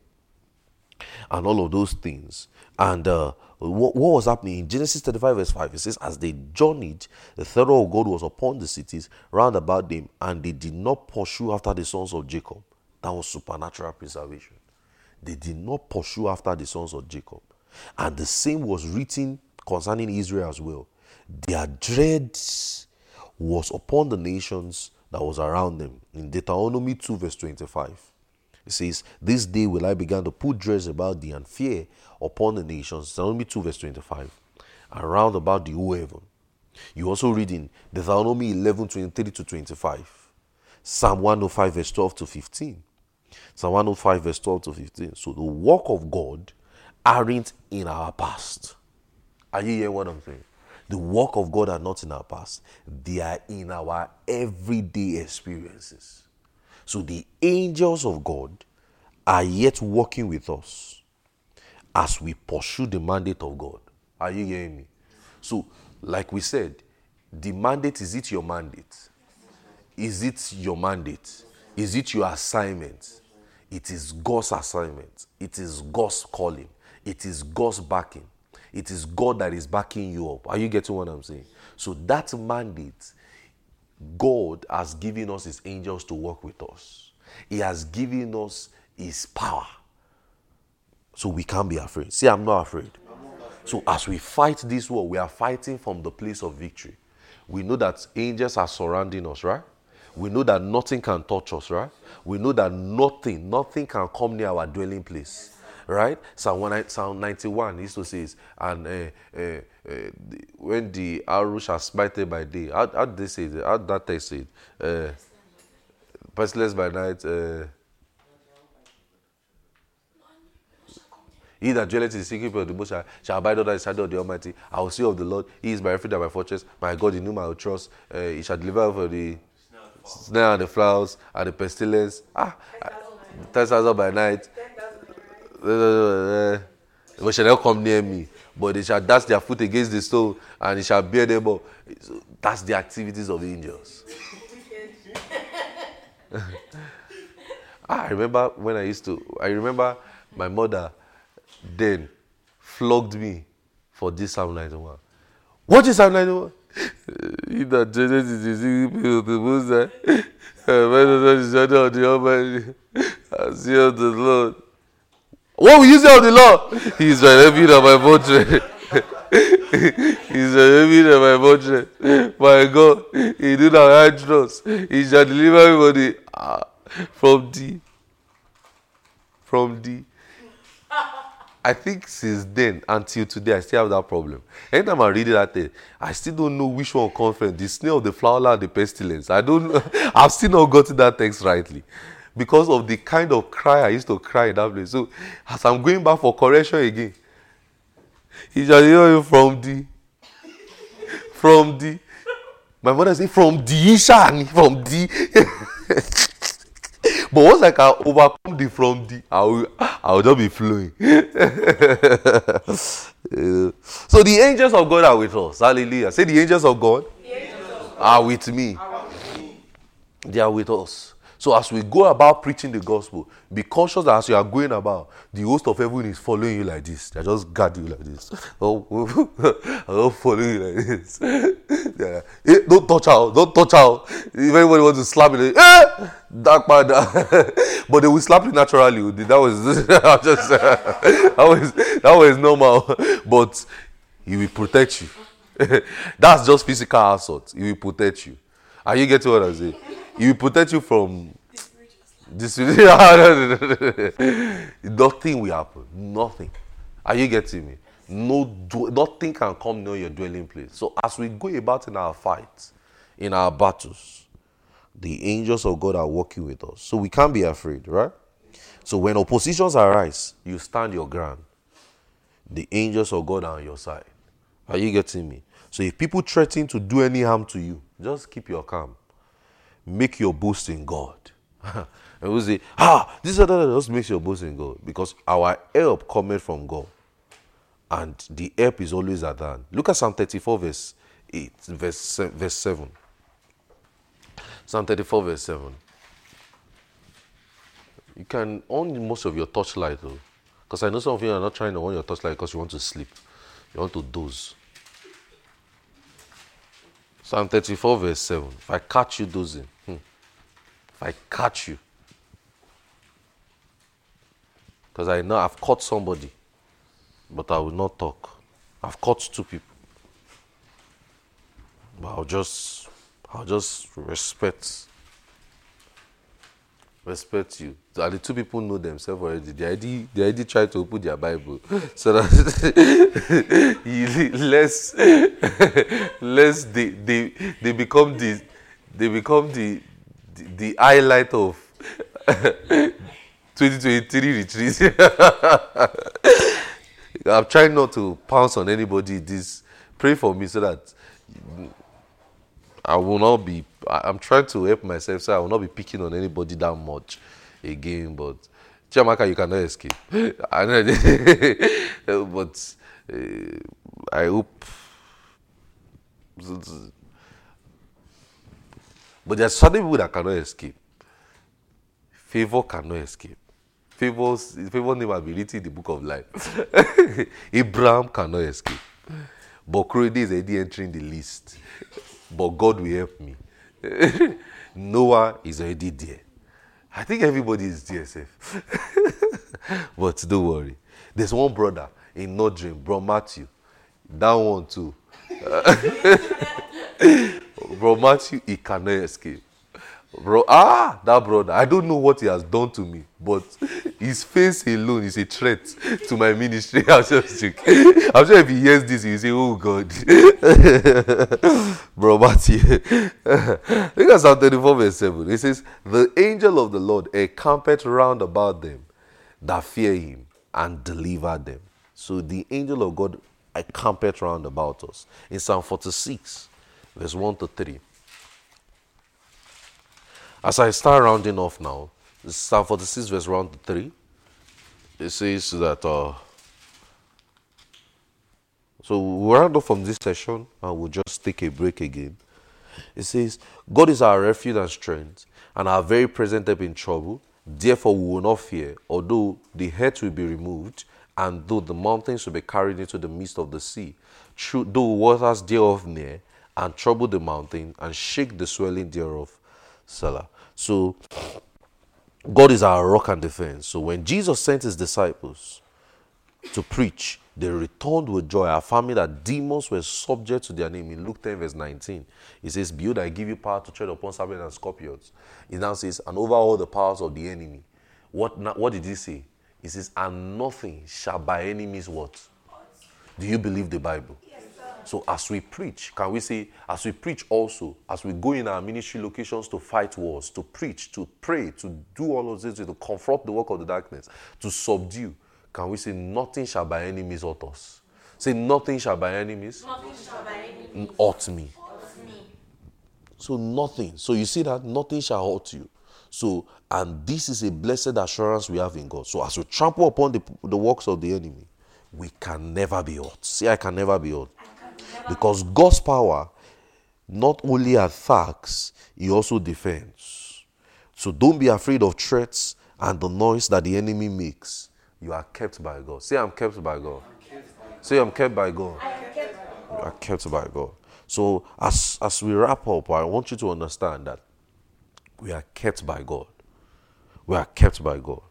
and all of those things. And uh, what, what, was happening in Genesis 35, verse 5, it says, As they journeyed, the terror of God was upon the cities round about them, and they did not pursue after the sons of Jacob. That was supernatural preservation. They did not pursue after the sons of Jacob. And the same was written concerning Israel as well. Their dread was upon the nations that was around them. In Deuteronomy 2, verse 25. It says, This day will I begin to put dread about thee and fear upon the nations. Deuteronomy 2, verse 25. Around about the whole heaven. You also read in Deuteronomy 11, 23 to 25. Psalm 105, verse 12 to 15. Psalm 105, verse 12 to 15. So the work of God aren't in our past. Are you hearing what I'm saying? The work of God are not in our past, they are in our everyday experiences. So the angels of God are yet working with us as we pursue the mandate of God. Are you hearing me? So, like we said, the mandate is it your mandate? Is it your mandate? Is it your assignment? It is God's assignment. It is God's calling. It is God's backing. It is God that is backing you up. Are you getting what I'm saying? So that mandate, God has given us his angels to work with us. He has given us his power. So we can't be afraid. See, I'm not afraid. So as we fight this war, we are fighting from the place of victory. We know that angels are surrounding us, right? We know that nothing can touch us, right? We know that nothing, nothing can come near our dwelling place right? Psalm, 1, Psalm 91 used to say, and uh, uh, uh, when the arrow shall smite by day, how, how did they say it? How that text say it? Uh, pestilence by night. Uh, He that dwelleth in the secret place of the Most High shall abide under the shadow of the Almighty. I will say of the Lord, He is my refuge and my fortress, my God in whom I will trust. Uh, he shall deliver for the snare and the flowers and the pestilence. Ah, ten thousand by night, uh, they shall not come near me, but they shall dash their foot against the stone, and it shall bear them up. So that's the activities of angels. I remember when I used to, I remember my mother then flogged me for this Psalm 91. What is Psalm 91? He that judges is secret of the Most High, the shadow of the Almighty, I see of the Lord. What will you say of the law? He's my refuge and my fortress. He's my refuge and my fortress. My God, He do not hide trust. He shall deliver me ah, from the from the. I think since then until today, I still have that problem. Anytime I read that thing, I still don't know which one comes the snail, the flower, and the pestilence. I don't. know. I've still not gotten that text rightly because of the kind of cry I used to cry in that place. So as I'm going back for correction again, he just hear you from the from the my mother say from the Ishan from the but once I can overcome the from the I will I will just be flowing. Uh, so the angels of God are with us. Hallelujah. Say the angels of God are with me. They are with us. So as we go about preaching the gospel, be conscious that as you are going about, the host of heaven is following you like this. They just guard you like this. Oh, I'll follow you like this. Yeah. Eh, don't touch out. Don't touch out. If anybody wants to slap you, eh, dark man. but they will slap you naturally. That was just that was that was normal. But he will protect you. That's just physical assault. He will protect you. Are you getting what I say? He will protect you from this. Nothing will happen. Nothing. Are you getting me? No, nothing can come near your dwelling place. So as we go about in our fights, in our battles, the angels of God are working with us. So we can't be afraid, right? So when oppositions arise, you stand your ground. The angels of God are on your side. Are you getting me? So if people threaten to do any harm to you, just keep your calm. Make your boast in God. and we say, ah, this is that, just make your boast in God. Because our help cometh from God. And the help is always at hand. Look at Psalm 34, verse 8, verse, verse 7. Psalm 34, verse 7. You can on most of your torchlight though. Because I know some of you are not trying to on your torchlight because you want to sleep. You want to doze. Psalm 34, verse 7. If I catch you dozing, hmm. if I catch you, because I know I've caught somebody, but I will not talk. I've caught two people. But I'll just I'll just respect respect you. And the two people know themselves already. They already they already try to open their Bible. So that less less they, they they become the they become the the, the highlight of 2023 retreat. I'm trying not to pounce on anybody. This pray for me so that I will not be. I- I'm trying to help myself so I will not be picking on anybody that much again. But Chiamaka, you cannot escape. But uh, I hope. But there's certain people that cannot escape. Favor cannot escape. Favor's favor name written in the book of life. Abraham cannot escape. But Korede is already entering the list. But God will help me. Noah is already there. I think everybody is safe. but don't worry. There's one brother in North Dream, Bro Matthew. That one too. Bro Matthew, he cannot escape. Bro, ah, that brother. I don't know what he has done to me, but his face alone is a threat to my ministry. I'm just joking. I'm sure if he hears this, he'll say, Oh God. Bro Matthew. Look at Psalm 34, verse 7. It says, The angel of the Lord encampeth round about them that fear him and deliver them. So the angel of God encampeth round about us. In Psalm 46, verse 1 to 3. As I start rounding off now, Psalm 46, verse 1 to 3, it says that. Uh, so we'll round off from this session and we'll just take a break again. It says, God is our refuge and strength, and our very present help in trouble. Therefore, we will not fear, although the head will be removed, and though the mountains will be carried into the midst of the sea, through, though waters thereof near, and trouble the mountain, and shake the swelling thereof. Selah. So, God is our rock and defense. So, when Jesus sent his disciples to preach, they returned with joy, affirming that demons were subject to their name. In Luke 10, verse 19, it says, Behold, I give you power to tread upon serpents and scorpions. It now says, And over all the powers of the enemy. What, what did he say? He says, And nothing shall by any means what? Do you believe the Bible? So as we preach, can we say, as we preach also, as we go in our ministry locations to fight wars, to preach, to pray, to do all of this, to confront the work of the darkness, to subdue, can we say, nothing shall by any means hurt us? Say, nothing shall by any means Nothing shall by any means hurt me. hurt me. So nothing. So you see that nothing shall hurt you. So and this is a blessed assurance we have in God. So as we trample upon the, the works of the enemy, we can never be hurt. See, I can never be hurt. Because God's power not only attacks, he also defends. So don't be afraid of threats and the noise that the enemy makes. You are kept by God. Say, I'm kept by God. Say, I'm kept by God. You are kept by God. So as as we wrap up, I want you to understand that we are kept by God. We are kept by God.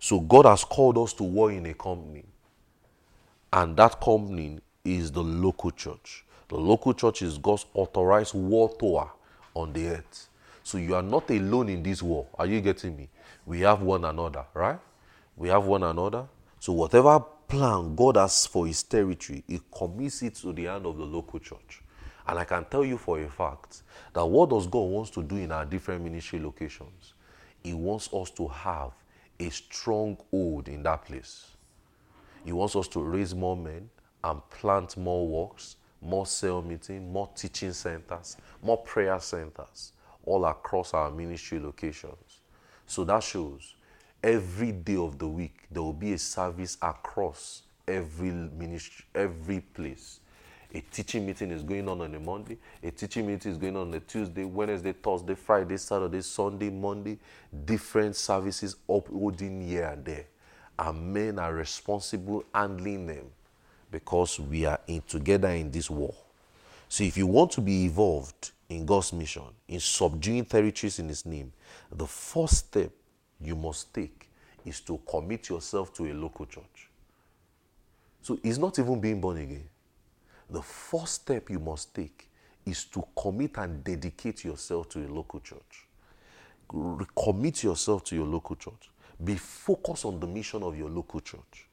So God has called us to war in a company. And that company is the local church. The local church is God's authorized war tower on the earth. So you are not alone in this war. Are you getting me? We have one another, right? We have one another. So whatever plan God has for his territory, he commits it to the hand of the local church. And I can tell you for a fact that what does God wants to do in our different ministry locations? He wants us to have a strong hold in that place. He wants us to raise more men and plant more works, more cell meeting, more teaching centers, more prayer centers all across our ministry locations. So that shows every day of the week there will be a service across every ministry, every place. A teaching meeting is going on on a Monday. A teaching meeting is going on on a Tuesday, Wednesday, Thursday, Friday, Saturday, Sunday, Monday. Different services uploading here and there. And men are responsible handling them because we are in together in this war. So if you want to be involved in God's mission, in subduing territories in His name, the first step you must take is to commit yourself to a local church. So it's not even being born again. The first step you must take is to commit and dedicate yourself to a local church. Commit yourself to your local church. Be focused on the mission of your local church.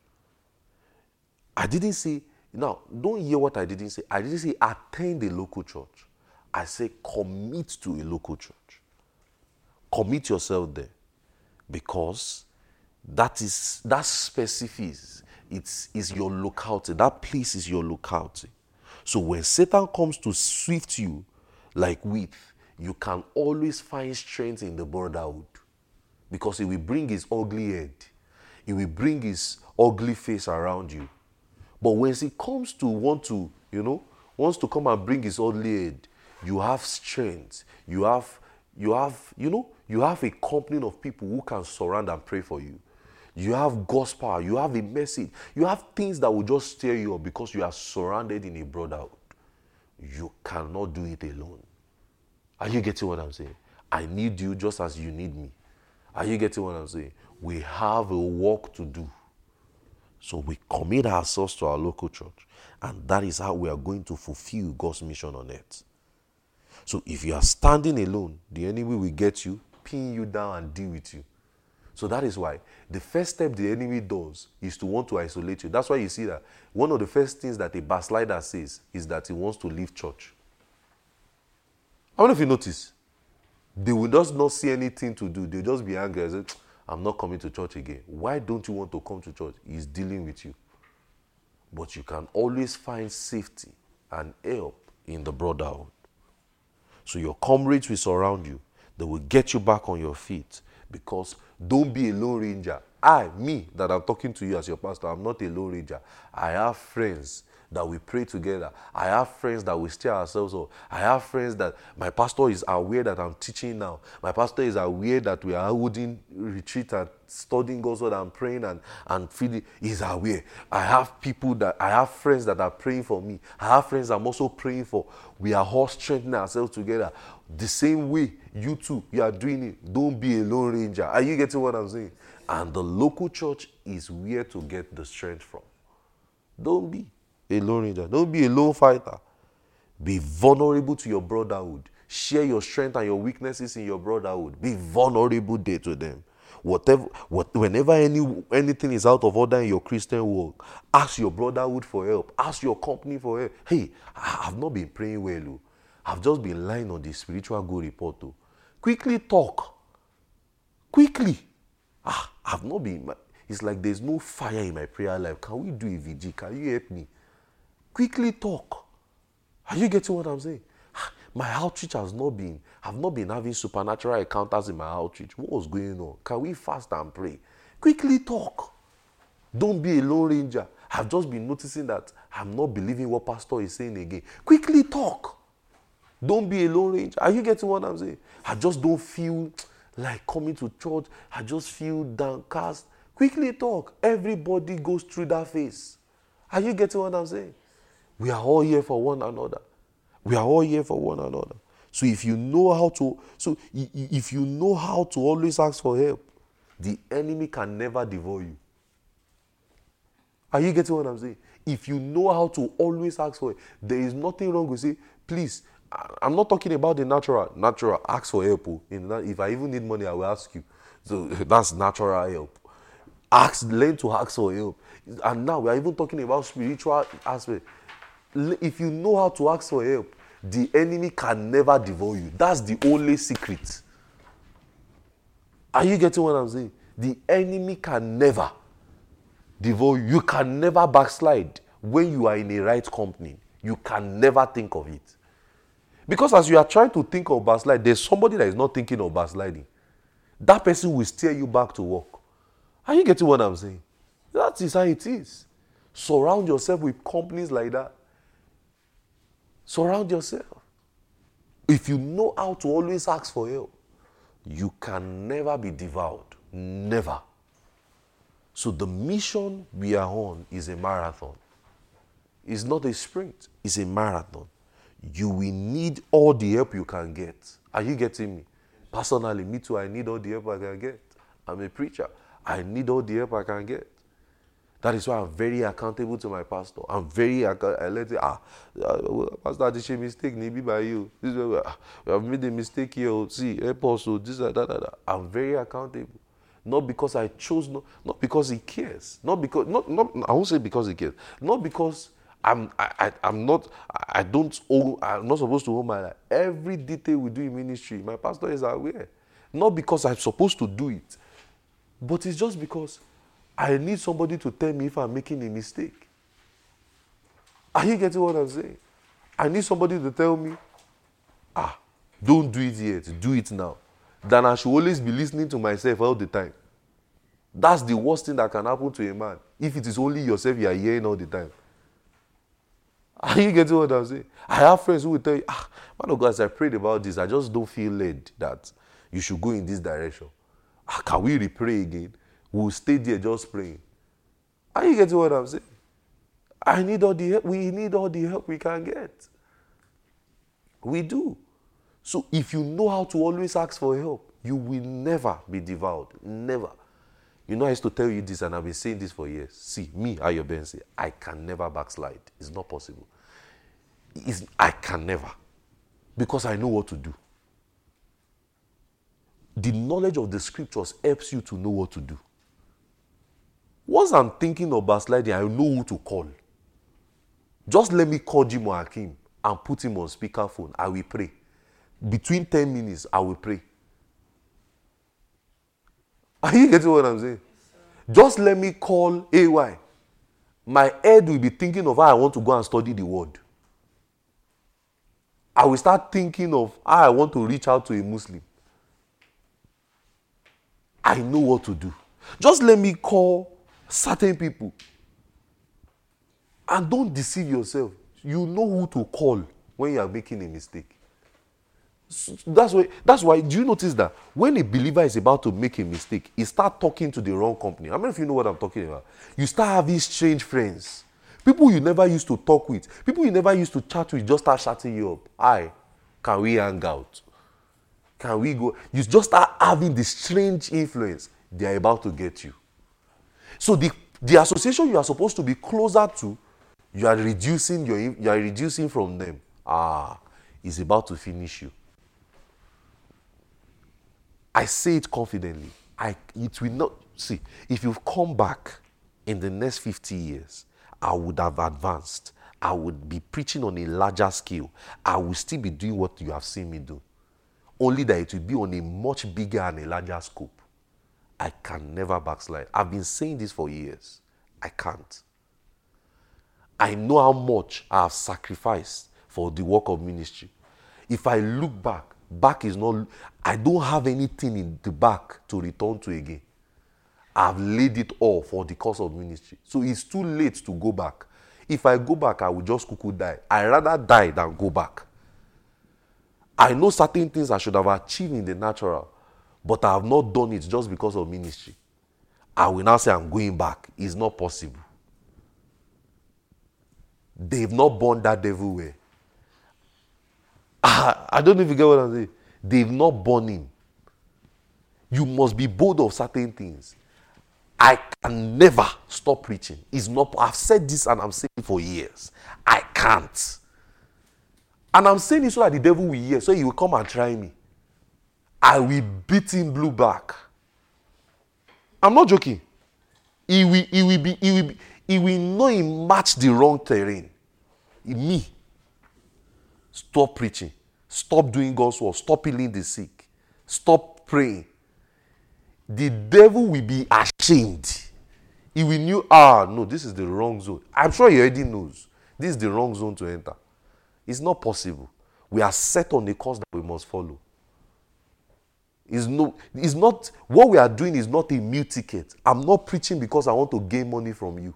I didn't say, now, don't hear what I didn't say. I didn't say attend a local church. I say commit to a local church. Commit yourself there because that is that specifies it's is your locality. That place is your locality. So when Satan comes to swift you like wheat, you can always find strength in the brotherhood because he will bring his ugly head, he will bring his ugly face around you. But when he comes to want to, you know, wants to come and bring his ugly head, you have strength. You have, you have, you know, you have a company of people who can surround and pray for you. You have God's power. You have a message. You have things that will just stir you up because you are surrounded in a brotherhood. You cannot do it alone. Are you getting what I'm saying? I need you just as you need me. Are you getting what I'm saying? We have a work to do. So we commit ourselves to our local church, and that is how we are going to fulfill God's mission on earth. So if you are standing alone, the enemy will get you, pin you down, and deal with you. So that is why the first step the enemy does is to want to isolate you. That's why you see that one of the first things that a backslider says is that he wants to leave church. I wonder if you notice. They will just not see anything to do. They'll just be angry and say, I'm not coming to church again. Why don't you want to come to church? He's dealing with you. But you can always find safety and help in the brotherhood. So your comrades will surround you. They will get you back on your feet because don't be a lone ranger. I, me, that I'm talking to you as your pastor, I'm not a lone ranger. I have friends that we pray together. I have friends that we steer ourselves up. I have friends that my pastor is aware that I'm teaching now. My pastor is aware that we are holding retreat and studying God's word and praying and, and feeding. He's aware. I have people that I have friends that are praying for me. I have friends I'm also praying for. We are all strengthening ourselves together. The same way you too, you are doing it. Don't be a lone ranger. Are you getting what I'm saying? And the local church is where to get the strength from. Don't be a lone ranger. Don't be a lone fighter. Be vulnerable to your brotherhood. Share your strength and your weaknesses in your brotherhood. Be vulnerable there to them. Whatever, what, whenever any anything is out of order in your Christian walk, ask your brotherhood for help. Ask your company for help. Hey, I've not been praying well. Oh. I've just been lying on the spiritual good report. Oh. Quickly talk. Quickly. Ah, I've not been. It's like there's no fire in my prayer life. Can we do a VG? Can you help me? Quickly talk. Are you getting what I'm saying? Ah, my outreach has not been, I've not been having supernatural encounters in my outreach. What was going on? Can we fast and pray? Quickly talk. Don't be a lone ranger. I've just been noticing that I'm not believing what pastor is saying again. Quickly talk. Don't be a lone ranger. Are you getting what I'm saying? I just don't feel like coming to church. I just feel downcast. Quickly talk. Everybody goes through that phase. Are you getting what I'm saying? We are all here for one another. We are all here for one another. So if you know how to, so if you know how to always ask for help, the enemy can never devour you. Are you getting what I'm saying? If you know how to always ask for it, there is nothing wrong with say, please. I'm not talking about the natural. Natural, ask for help. Oh. If I even need money, I will ask you. So that's natural help. Ask, learn to ask for help. And now we are even talking about spiritual aspect if you know how to ask for help, the enemy can never devour you. That's the only secret. Are you getting what I'm saying? The enemy can never devour you. You can never backslide when you are in a right company. You can never think of it. Because as you are trying to think of backslide, there's somebody that is not thinking of backsliding. That person will steer you back to work. Are you getting what I'm saying? That is how it is. Surround yourself with companies like that. Surround yourself. If you know how to always ask for help, you can never be devoured. Never. So the mission we are on is a marathon. It's not a sprint, it's a marathon. You will need all the help you can get. Are you getting me? Personally, me too, I need all the help I can get. I'm a preacher. I need all the help I can get. That is why I'm very accountable to my pastor. I'm very I let it, ah, uh, pastor, this a mistake, maybe by you. This is ah, we have made a mistake here. Oh, see, us. Oh, this, that, that, that. I'm very accountable. Not because I chose, not, not because he cares. Not because, not, not, I won't say because he cares. Not because I'm, I, I, I'm not, I don't owe, I'm not supposed to own my life. Every detail we do in ministry, my pastor is aware. Not because I'm supposed to do it, but it's just because I need somebody to tell me if I'm making a mistake. Are you getting what I'm saying? I need somebody to tell me, ah, don't do it yet, do it now. Then I should always be listening to myself all the time. That's the worst thing that can happen to a man. If it is only yourself you are hearing all the time. Are you getting what I'm saying? I have friends who will tell you, ah, man of God, as I prayed about this, I just don't feel led that you should go in this direction. Ah, can we repray again? We'll stay there just praying. Are you getting what I'm saying? I need all the help. We need all the help we can get. We do. So if you know how to always ask for help, you will never be devoured. Never. You know, I used to tell you this, and I've been saying this for years. See, me, Ayo I can never backslide. It's not possible. It's, I can never. Because I know what to do. The knowledge of the scriptures helps you to know what to do. Once I'm thinking of backsliding, I know who to call. Just let me call Jim or Hakim and put him on speakerphone. I will pray. Between 10 minutes, I will pray. Are you getting what I'm saying? Just let me call AY. My head will be thinking of how I want to go and study the word. I will start thinking of how I want to reach out to a Muslim. I know what to do. Just let me call certain people. And don't deceive yourself. You know who to call when you are making a mistake. That's why that's why do you notice that when a believer is about to make a mistake, he start talking to the wrong company. I mean if you know what I'm talking about. You start having strange friends. People you never used to talk with, people you never used to chat with just start shutting you up. Hi, can we hang out? Can we go? You just start having this strange influence. They are about to get you. So the, the association you are supposed to be closer to, you are reducing your you are reducing from them. Ah, is about to finish you. I say it confidently. I it will not see if you've come back in the next 50 years, I would have advanced. I would be preaching on a larger scale. I will still be doing what you have seen me do. Only that it will be on a much bigger and a larger scope. I can never backslide. I've been saying this for years. I can't. I know how much I have sacrificed for the work of ministry. If I look back, back is not, I don't have anything in the back to return to again. I've laid it all for the cause of ministry. So it's too late to go back. If I go back, I will just cuckoo die. I rather die than go back. I know certain things I should have achieved in the natural, but I have not done it just because of ministry. I will now say I'm going back. It's not possible. They've not born that devil way. I, I don't know if you get what I'm saying. They've not born him. You must be bold of certain things. I can never stop preaching. It's not. I've said this and I'm saying it for years. I can't. And I'm saying it so that the devil will hear, so he will come and try me. I will beat him blue back. I'm not joking. He will, he will be, he will be, he will know he matched the wrong terrain. Me. Stop preaching. Stop doing God's work. Stop healing the sick. Stop praying. The devil will be ashamed. He will know, ah, no, this is the wrong zone. I'm sure he already knows. This is the wrong zone to enter. It's not possible. We are set on the course that we must follow. It's, no, it's not what we are doing is not a meal ticket. I'm not preaching because I want to gain money from you.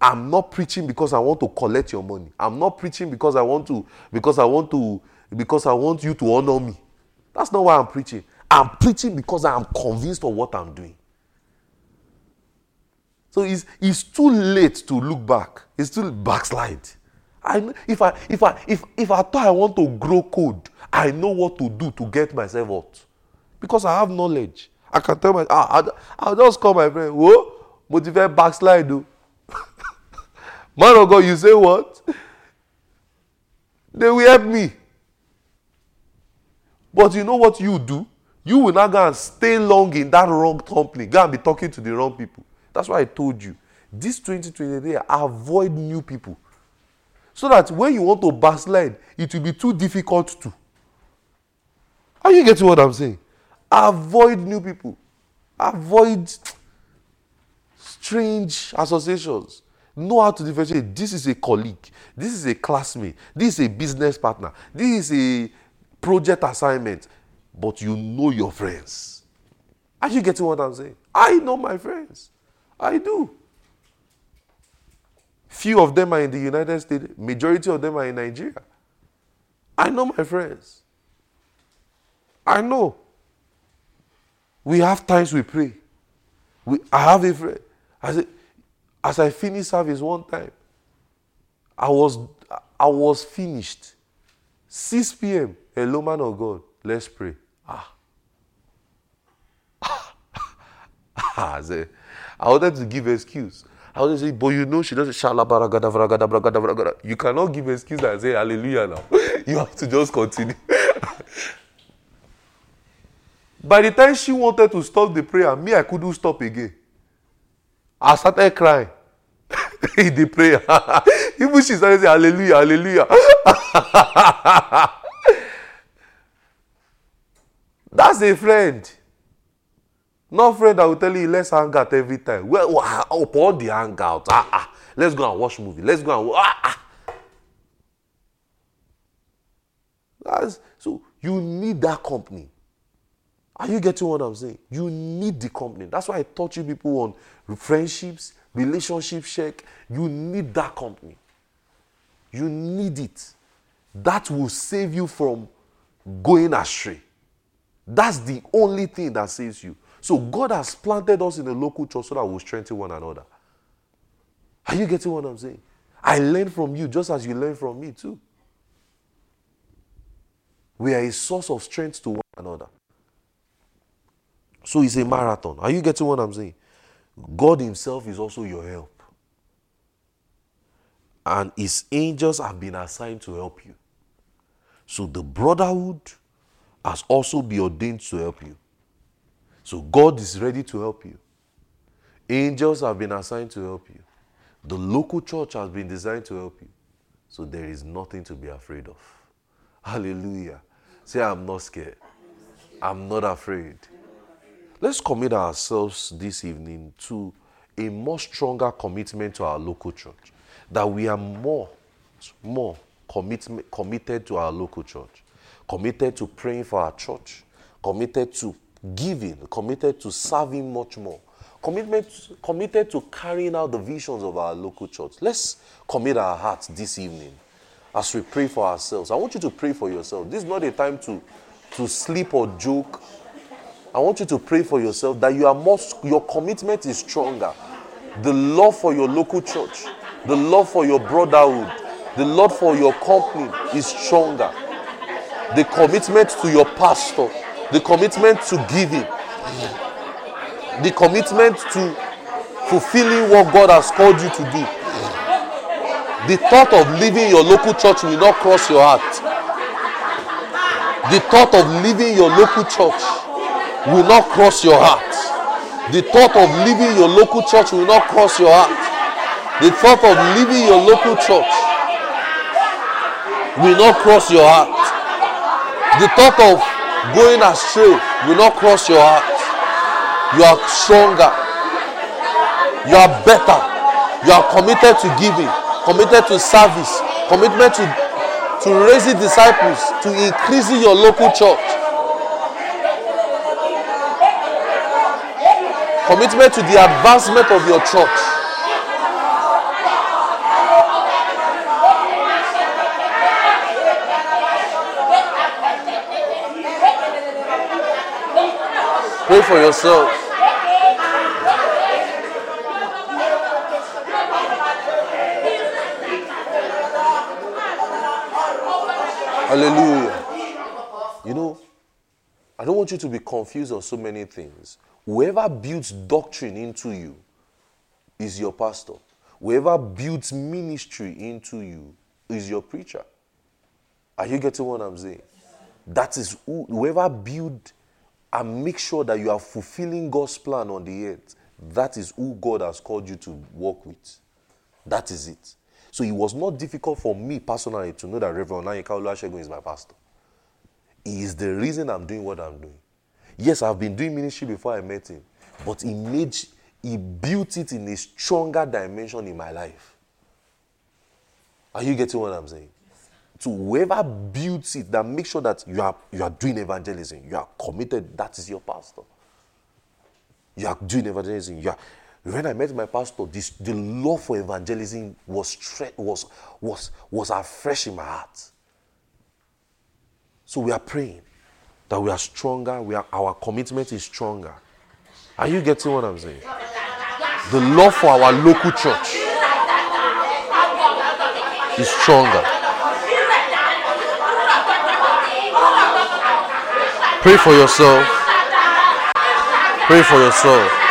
I'm not preaching because I want to collect your money. I'm not preaching because I want to because I want to because I want you to honor me. That's not why I'm preaching. I'm preaching because I am convinced of what I'm doing. So it's, it's too late to look back. It's too backslide. I if I if I if if I thought I want to grow code, I know what to do to get myself out. Because I have knowledge. I can tell my ah, I'll, I'll just call my friend. Whoa, motivate backslide though. Man of God, you say what? They will help me. But you know what you do? You will not go and stay long in that wrong company. Go and be talking to the wrong people. That's why I told you. This 2023, avoid new people. So that when you want to backslide, it will be too difficult to. Are you getting what I'm saying? Avoid new people. Avoid. strange associations. Know how to differentiate. This is a colleague. This is a classmate. This is a business partner. This is a project assignment. But you know your friends. Are you getting what I'm saying? I know my friends. I do. Few of them are in the United States, majority of them are in Nigeria. I know my friends. I know. We have times we pray. We, I have a friend. Said, as I finished service one time, I was I was finished. 6 p.m. Hello, man of God. Let's pray. Ah. I said, I wanted to give excuse. I wanted to say, but you know she doesn't shalabaragada vragada vragada vragada. You cannot give excuse and say hallelujah now. you have to just continue. By the time she wanted to stop the prayer, me, I couldn't stop again. I started crying in the prayer. Even she started saying, Hallelujah, Hallelujah. That's a friend. Not friend that will tell you, let's hang out every time. Well upon the hangout, ah, ah, let's go and watch movie. Let's go and ah, ah. That's, so you need that company. Are you getting what I'm saying? You need the company. That's why I taught you people on friendships, relationship check. You need that company. You need it. That will save you from going astray. That's the only thing that saves you. So God has planted us in a local church so that we'll strengthen one another. Are you getting what I'm saying? I learn from you just as you learn from me too. We are a source of strength to one another. So it's a marathon. Are you getting what I'm saying? God Himself is also your help. And His angels have been assigned to help you. So the brotherhood has also been ordained to help you. So God is ready to help you. Angels have been assigned to help you. The local church has been designed to help you. So there is nothing to be afraid of. Hallelujah. Say, I'm not scared. I'm not afraid. Let's commit ourselves this evening to a more stronger commitment to our local church. That we are more, more commitment, committed to our local church, committed to praying for our church, committed to giving, committed to serving much more, commitment, committed to carrying out the visions of our local church. Let's commit our hearts this evening as we pray for ourselves. I want you to pray for yourself. This is not a time to, to sleep or joke I want you to pray for yourself that you are more, your commitment is stronger. The love for your local church, the love for your brotherhood, the love for your company is stronger. The commitment to your pastor, the commitment to giving, the commitment to fulfilling what God has called you to do. The thought of leaving your local church will not cross your heart. The thought of leaving your local church will not cross your heart. The thought of leaving your local church will not cross your heart. The thought of leaving your local church will not cross your heart. The thought of going astray will not cross your heart. You are stronger. You are better. You are committed to giving, committed to service, commitment to, to raising disciples, to increasing your local church. Commitment to the advancement of your church. Pray for yourself. Hallelujah. You know, I don't want you to be confused on so many things. Whoever builds doctrine into you is your pastor. Whoever builds ministry into you is your preacher. Are you getting what I'm saying? That is who, whoever build and make sure that you are fulfilling God's plan on the earth. That is who God has called you to work with. That is it. So it was not difficult for me personally to know that Reverend Nayika Oluwasegun is my pastor. He is the reason I'm doing what I'm doing. Yes, I've been doing ministry before I met him, but he made He built it in a stronger dimension in my life. Are you getting what I'm saying? To whoever builds it, that make sure that you are you are doing evangelism, you are committed. That is your pastor. You are doing evangelism. You are, when I met my pastor, this the love for evangelism was was was was afresh in my heart. So we are praying that we are stronger. We are our commitment is stronger. Are you getting what I'm saying? The love for our local church is stronger. Pray for yourself. Pray for yourself.